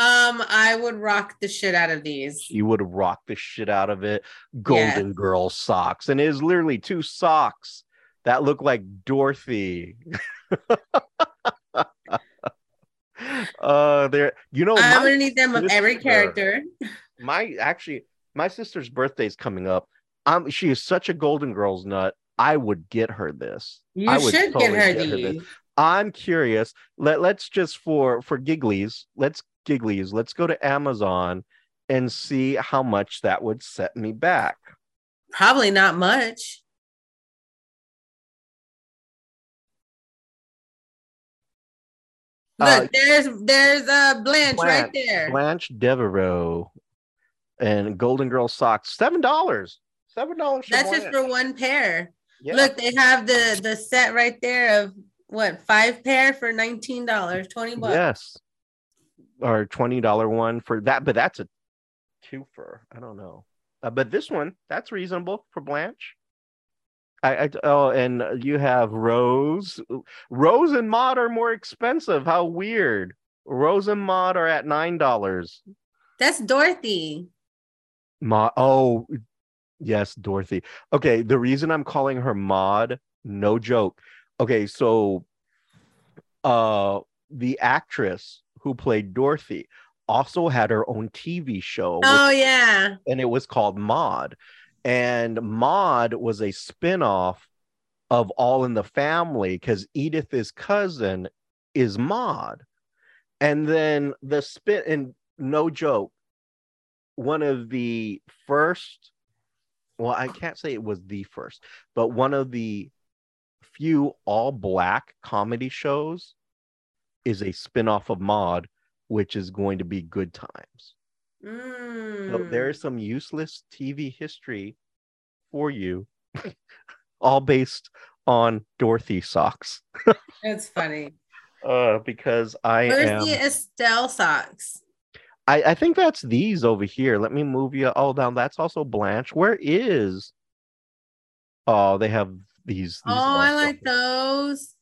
Um, I would rock the shit out of these. You would rock the shit out of it. Golden Girl socks. And it is literally two socks that look like Dorothy. uh there you know I'm gonna need them of every character. my actually my sister's birthday is coming up. Um she is such a Golden Girls nut. I would get her this. You I should totally get her get her these. I'm curious. Let let's just for for gigglies, let's gigglies, let's go to Amazon and see how much that would set me back. Probably not much. Look, Uh, there's there's uh Blanche, right there. Blanche Devereaux and Golden Girl socks, seven dollars. Seven dollars. That's just for one pair. yeah. Look, they have the the set right there of what five pair for nineteen dollars, twenty bucks. yes, or twenty dollar one for that, but that's a twofer. I don't know, uh, but this one that's reasonable for Blanche. I, I oh, and you have Rose. Rose and Maude are more expensive. How weird. Rose and Maude are at nine dollars. That's Dorothy. Maude. Oh, yes, Dorothy. Okay, the reason I'm calling her Maude, no joke. Okay, so, uh, the actress who played Dorothy also had her own TV show, which- Oh yeah. and it was called Maude. And Maude was a spin-off of All in the Family because Edith's cousin is Maude. And then the spin and no joke, one of the first, well, I can't say it was the first, but one of the few all black comedy shows is a spin-off of Maude, which is going to be Good Times. So Mm. there is some useless TV history for you, all based on Dorothy socks. That's funny. Uh, because I Where's am. the Estelle socks? I, I think that's these over here. Let me move you. all down. That's also Blanche. Where is? Oh, they have these. these Oh, I like those.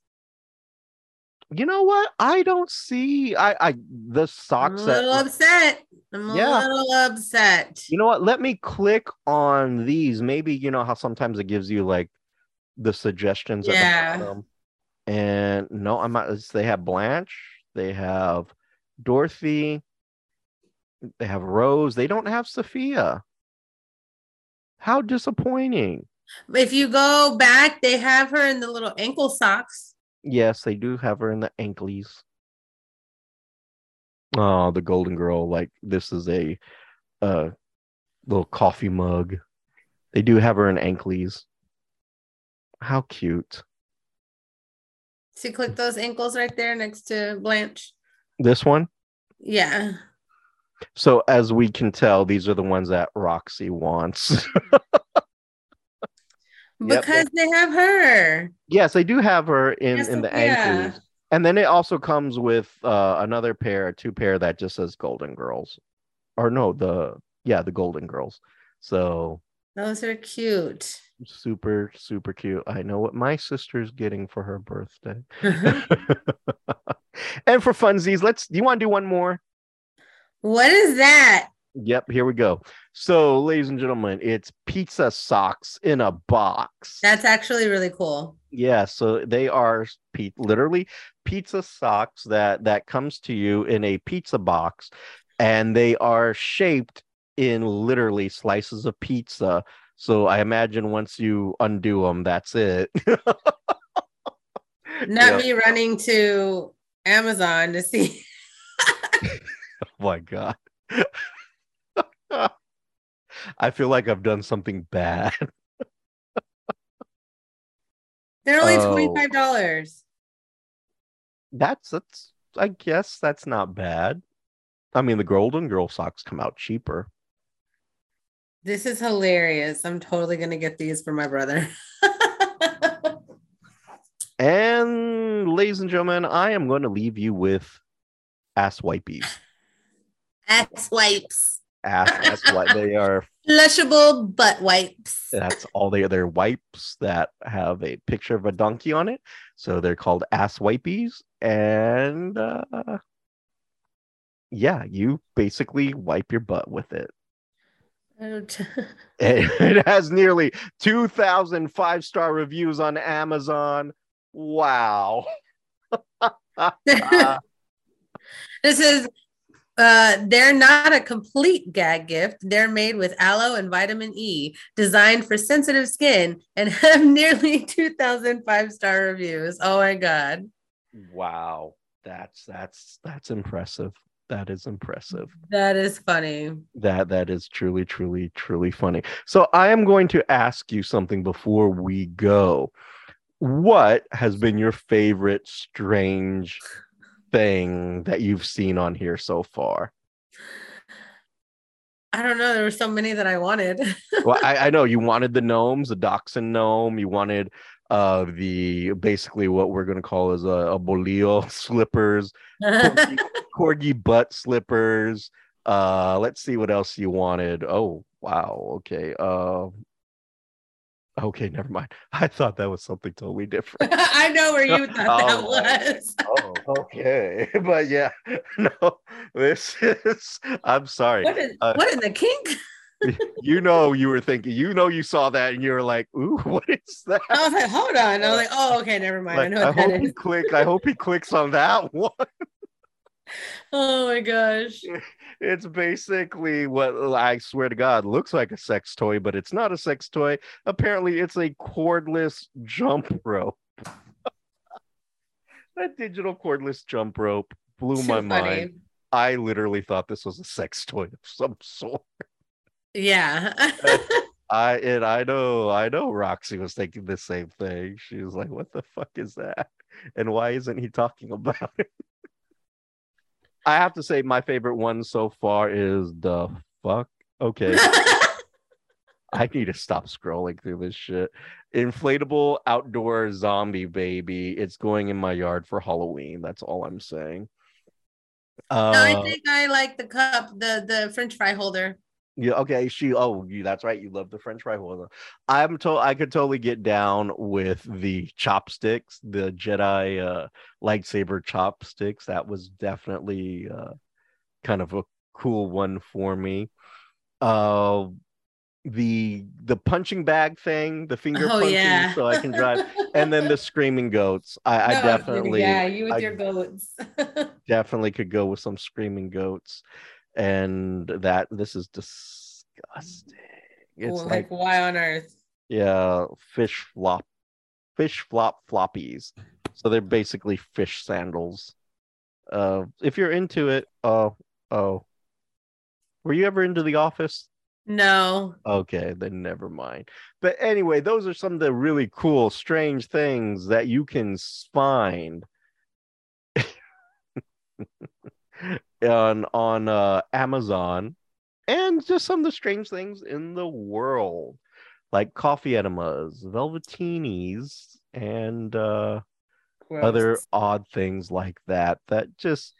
You know what? I don't see. I I the socks. I'm a socks that. little upset. I'm a Yeah. little upset. You know what? Let me click on these. Maybe you know how sometimes it gives you like the suggestions. at the Yeah. And no, I'm not. They have Blanche. They have Dorothy. They have Rose. They don't have Sophia. How disappointing. If you go back, they have her in the little ankle socks. Yes, they do have her in the ankles. Oh, the Golden Girl. Like this is a uh little coffee mug. They do have her in ankles. How cute. See, click those ankles right there next to Blanche. This one. Yeah. So as we can tell, these are the ones that Roxy wants. Yep, Because they have her. yes, they do have her in Yes, in the Sophia. ankles. And then it also comes with uh another pair, two pair that just says Golden Girls. Or no, the yeah, the Golden Girls. So Those are cute. super super cute. I know what my sister's getting for her birthday. and for funsies, let's do you want to do one more? what is that? Yep, here we go. So, ladies and gentlemen, it's pizza socks in a box. That's actually really cool. yeah, so they are pe- literally pizza socks that that comes to you in a pizza box and they are shaped in literally slices of pizza. So, I imagine once you undo them, that's it. Not Yeah. me running to Amazon to see. Oh my god. I feel like I've done something bad. They're only Oh. $25. That's that's I guess that's not bad. I mean the Golden Girl socks come out cheaper. This is hilarious. I'm totally going to get these for my brother. And ladies and gentlemen, I am going to leave you with ass wipies. Ass wipes. Ass, that's what they are Flushable butt wipes. that's all they are. They're wipes that have a picture of a donkey on it. So they're called ass wipies. And uh yeah, you basically wipe your butt with it. It, it has nearly 2,000 five star reviews on Amazon. Wow. this is uh they're not a complete gag gift they're made with aloe and vitamin e designed for sensitive skin and have nearly 2000 five star reviews oh my god Wow. That's that's that's impressive. That is impressive. that is funny That that is truly truly truly funny. So I am going to ask you something before we go. What has been your favorite strange thing that you've seen on here so far? i don't know there were so many that i wanted well, I, I know you wanted the gnomes, the dachshund gnome. You wanted uh the basically what we're gonna call as a, a bolillo slippers, corgi, corgi butt slippers. Uh, let's see what else you wanted. Oh wow, okay. Uh, okay, never mind. I thought that was something totally different. i know where you thought that Oh, was oh, okay, but yeah, no, this is. I'm sorry. what in, Uh, what in the kink You know, you were thinking. You know, you saw that, and you were like, "Ooh, what is that?" i was like hold on i was like oh okay never mind i Like, know I what that hope he is click. I hope he clicks on that one. Oh my gosh It's basically what uh, I swear to God looks like a sex toy, but it's not a sex toy. Apparently, it's a cordless jump rope. that digital cordless jump rope blew Too my funny. mind. I literally thought this was a sex toy of some sort. yeah I and I know, I know Roxy was thinking the same thing. She was like, "What the fuck is that? And why isn't he talking about it?" I have to say, my favorite one so far is the fuck. Okay, I need to stop scrolling through this shit. Inflatable outdoor zombie baby. It's going in my yard for Halloween. That's all I'm saying. Uh, no, I think I like the cup, the the French fry holder. Yeah, okay. She oh, you that's right. You love the French fry holder. I'm told I could totally get down with the chopsticks, the Jedi uh lightsaber chopsticks. That was definitely uh kind of a cool one for me. Uh the the punching bag thing, the finger oh, punching, yeah. so I can drive, and then the screaming goats. I, no, I definitely, yeah, you with I your goats, definitely could go with some screaming goats, and that this is disgusting. It's well, like, like why on earth? Yeah, fish flop, fish flop floppies. So they're basically fish sandals. Uh, if you're into it, oh, oh, were you ever into The Office? No. Okay, then never mind. But anyway, those are some of the really cool, strange things that you can find on on uh, Amazon, and just some of the strange things in the world, like coffee enemas, velvetinis, and uh, other odd things like that. That just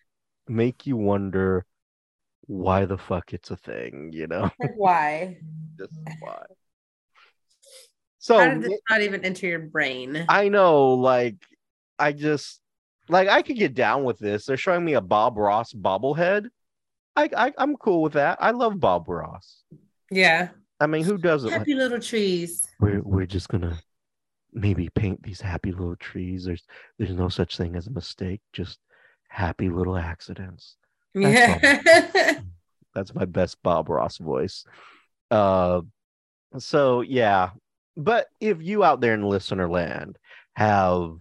make you wonder why the fuck it's a thing, you know? Like why? Just why. So how did this not even enter your brain? I know, like I just like I could get down with this. They're showing me a Bob Ross bobblehead. I, I I'm cool with that. I love Bob Ross. Yeah. I mean, who doesn't? Happy like, little trees. We're we're just gonna maybe paint these happy little trees. There's there's no such thing as a mistake. Just happy little accidents. Yeah. That's my best Bob Ross voice. Uh, so yeah, but if you out there in listener land have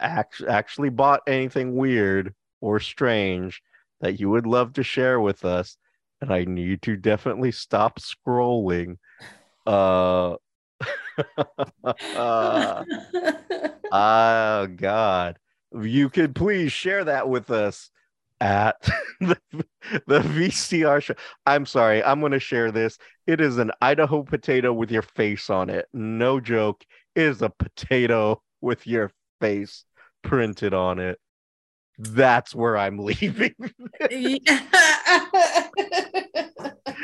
act- actually bought anything weird or strange that you would love to share with us, and I need to definitely stop scrolling. Uh, uh oh God, you could please share that with us at the, the VCR show. I'm sorry, I'm going to share this. It is an Idaho potato with your face on it. No joke. It is a potato with your face printed on it. That's where I'm leaving.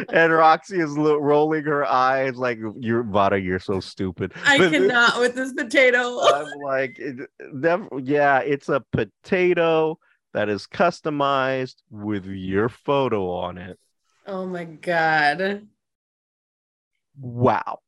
and Roxy is lo- rolling her eyes like, "You're Vada, you're so stupid." I but cannot with this potato. I'm like, never, yeah, it's a potato that is customized with your photo on it. Oh my god. Wow.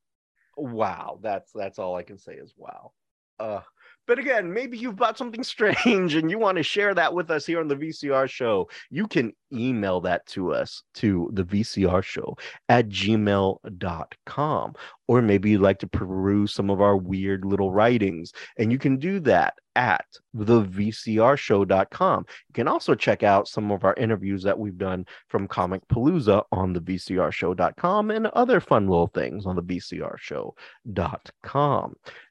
Wow. That's that's all I can say is wow. Uh but again, maybe you've bought something strange and you want to share that with us here on the VCR show. You can email that to us to the VCR show at gmail.com. Or maybe you'd like to peruse some of our weird little writings. And you can do that at thevcrshow.com. You can also check out some of our interviews that we've done from Comicpalooza on the VCRshow.com and other fun little things on the VCRshow.com.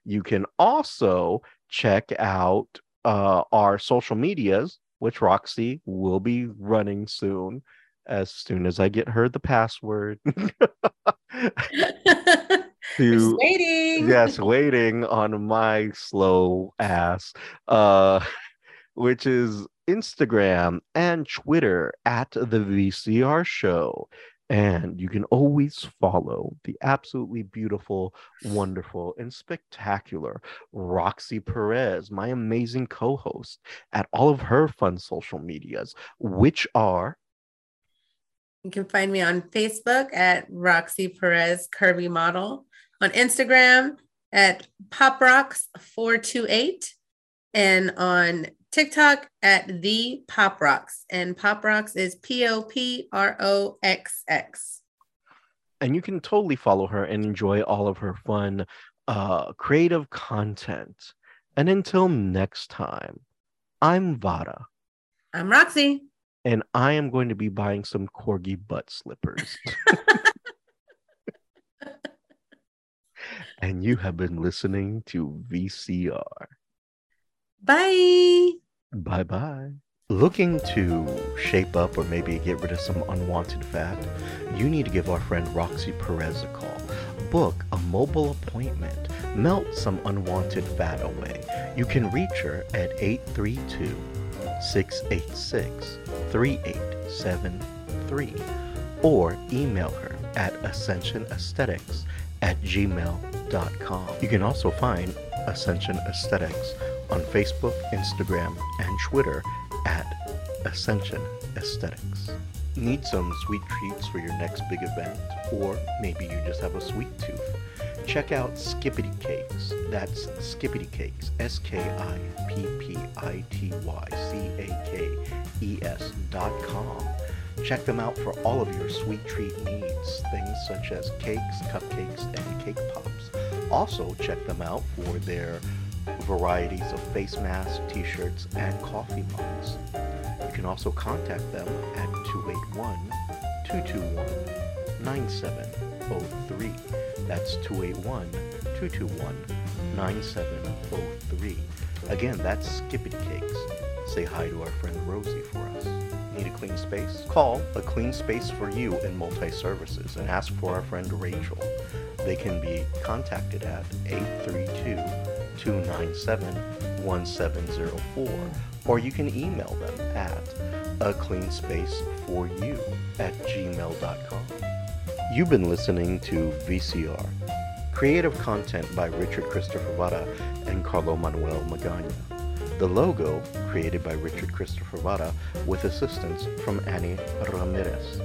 You can also check out uh, our social medias, which Roxy will be running soon as soon as I get her the password. to waiting. yes, waiting on my slow ass. Uh which is Instagram and Twitter at the VCR show. And you can always follow the absolutely beautiful, wonderful, and spectacular Roxy Perez, my amazing co host, at all of her fun social medias, which are you can find me on Facebook at Roxy Perez Curvy Model, on Instagram at Pop Rocks 428 and on TikTok at the Pop Rocks. And Pop Rocks is P O P R O X X. And you can totally follow her and enjoy all of her fun, uh, creative content. And until next time, I'm Vada. I'm Roxy. And I am going to be buying some corgi butt slippers. and you have been listening to VCR. Bye. Bye bye. Looking to shape up or maybe get rid of some unwanted fat? You need to give our friend Roxy Perez a call. Book a mobile appointment. Melt some unwanted fat away. You can reach her at 832 686 3873 or email her at ascensionaesthetics at gmail.com. You can also find Ascension Aesthetics on Facebook, Instagram, and Twitter at Ascension Aesthetics. Need some sweet treats for your next big event? Or maybe you just have a sweet tooth? Check out Skippity Cakes. That's Skippity Cakes, S K I P P I T Y C A K E S dot com. Check them out for all of your sweet treat needs, things such as cakes, cupcakes, and cake pops. Also, check them out for their varieties of face masks, t-shirts, and coffee mugs. You can also contact them at 281-221-9703. That's 281-221-9703. Again, that's Skippity Cakes. Say hi to our friend Rosie for us. Need a clean space? Call A Clean Space for You in Multi-Services and ask for our friend Rachel. They can be contacted at 832 297 1704 or you can email them at a clean space for you at gmail.com. You've been listening to VCR, creative content by Richard Christopher Vara and Carlo Manuel Magana. The logo created by Richard Christopher Vara with assistance from Annie Ramirez.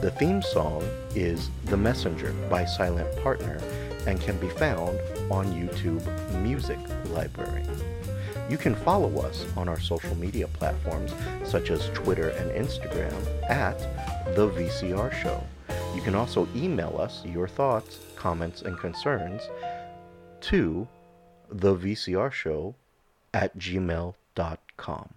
The theme song is The Messenger by Silent Partner and can be found on YouTube Music Library. You can follow us on our social media platforms such as Twitter and Instagram at The VCR Show. You can also email us your thoughts, comments, and concerns to the VCR Show at gmail.com.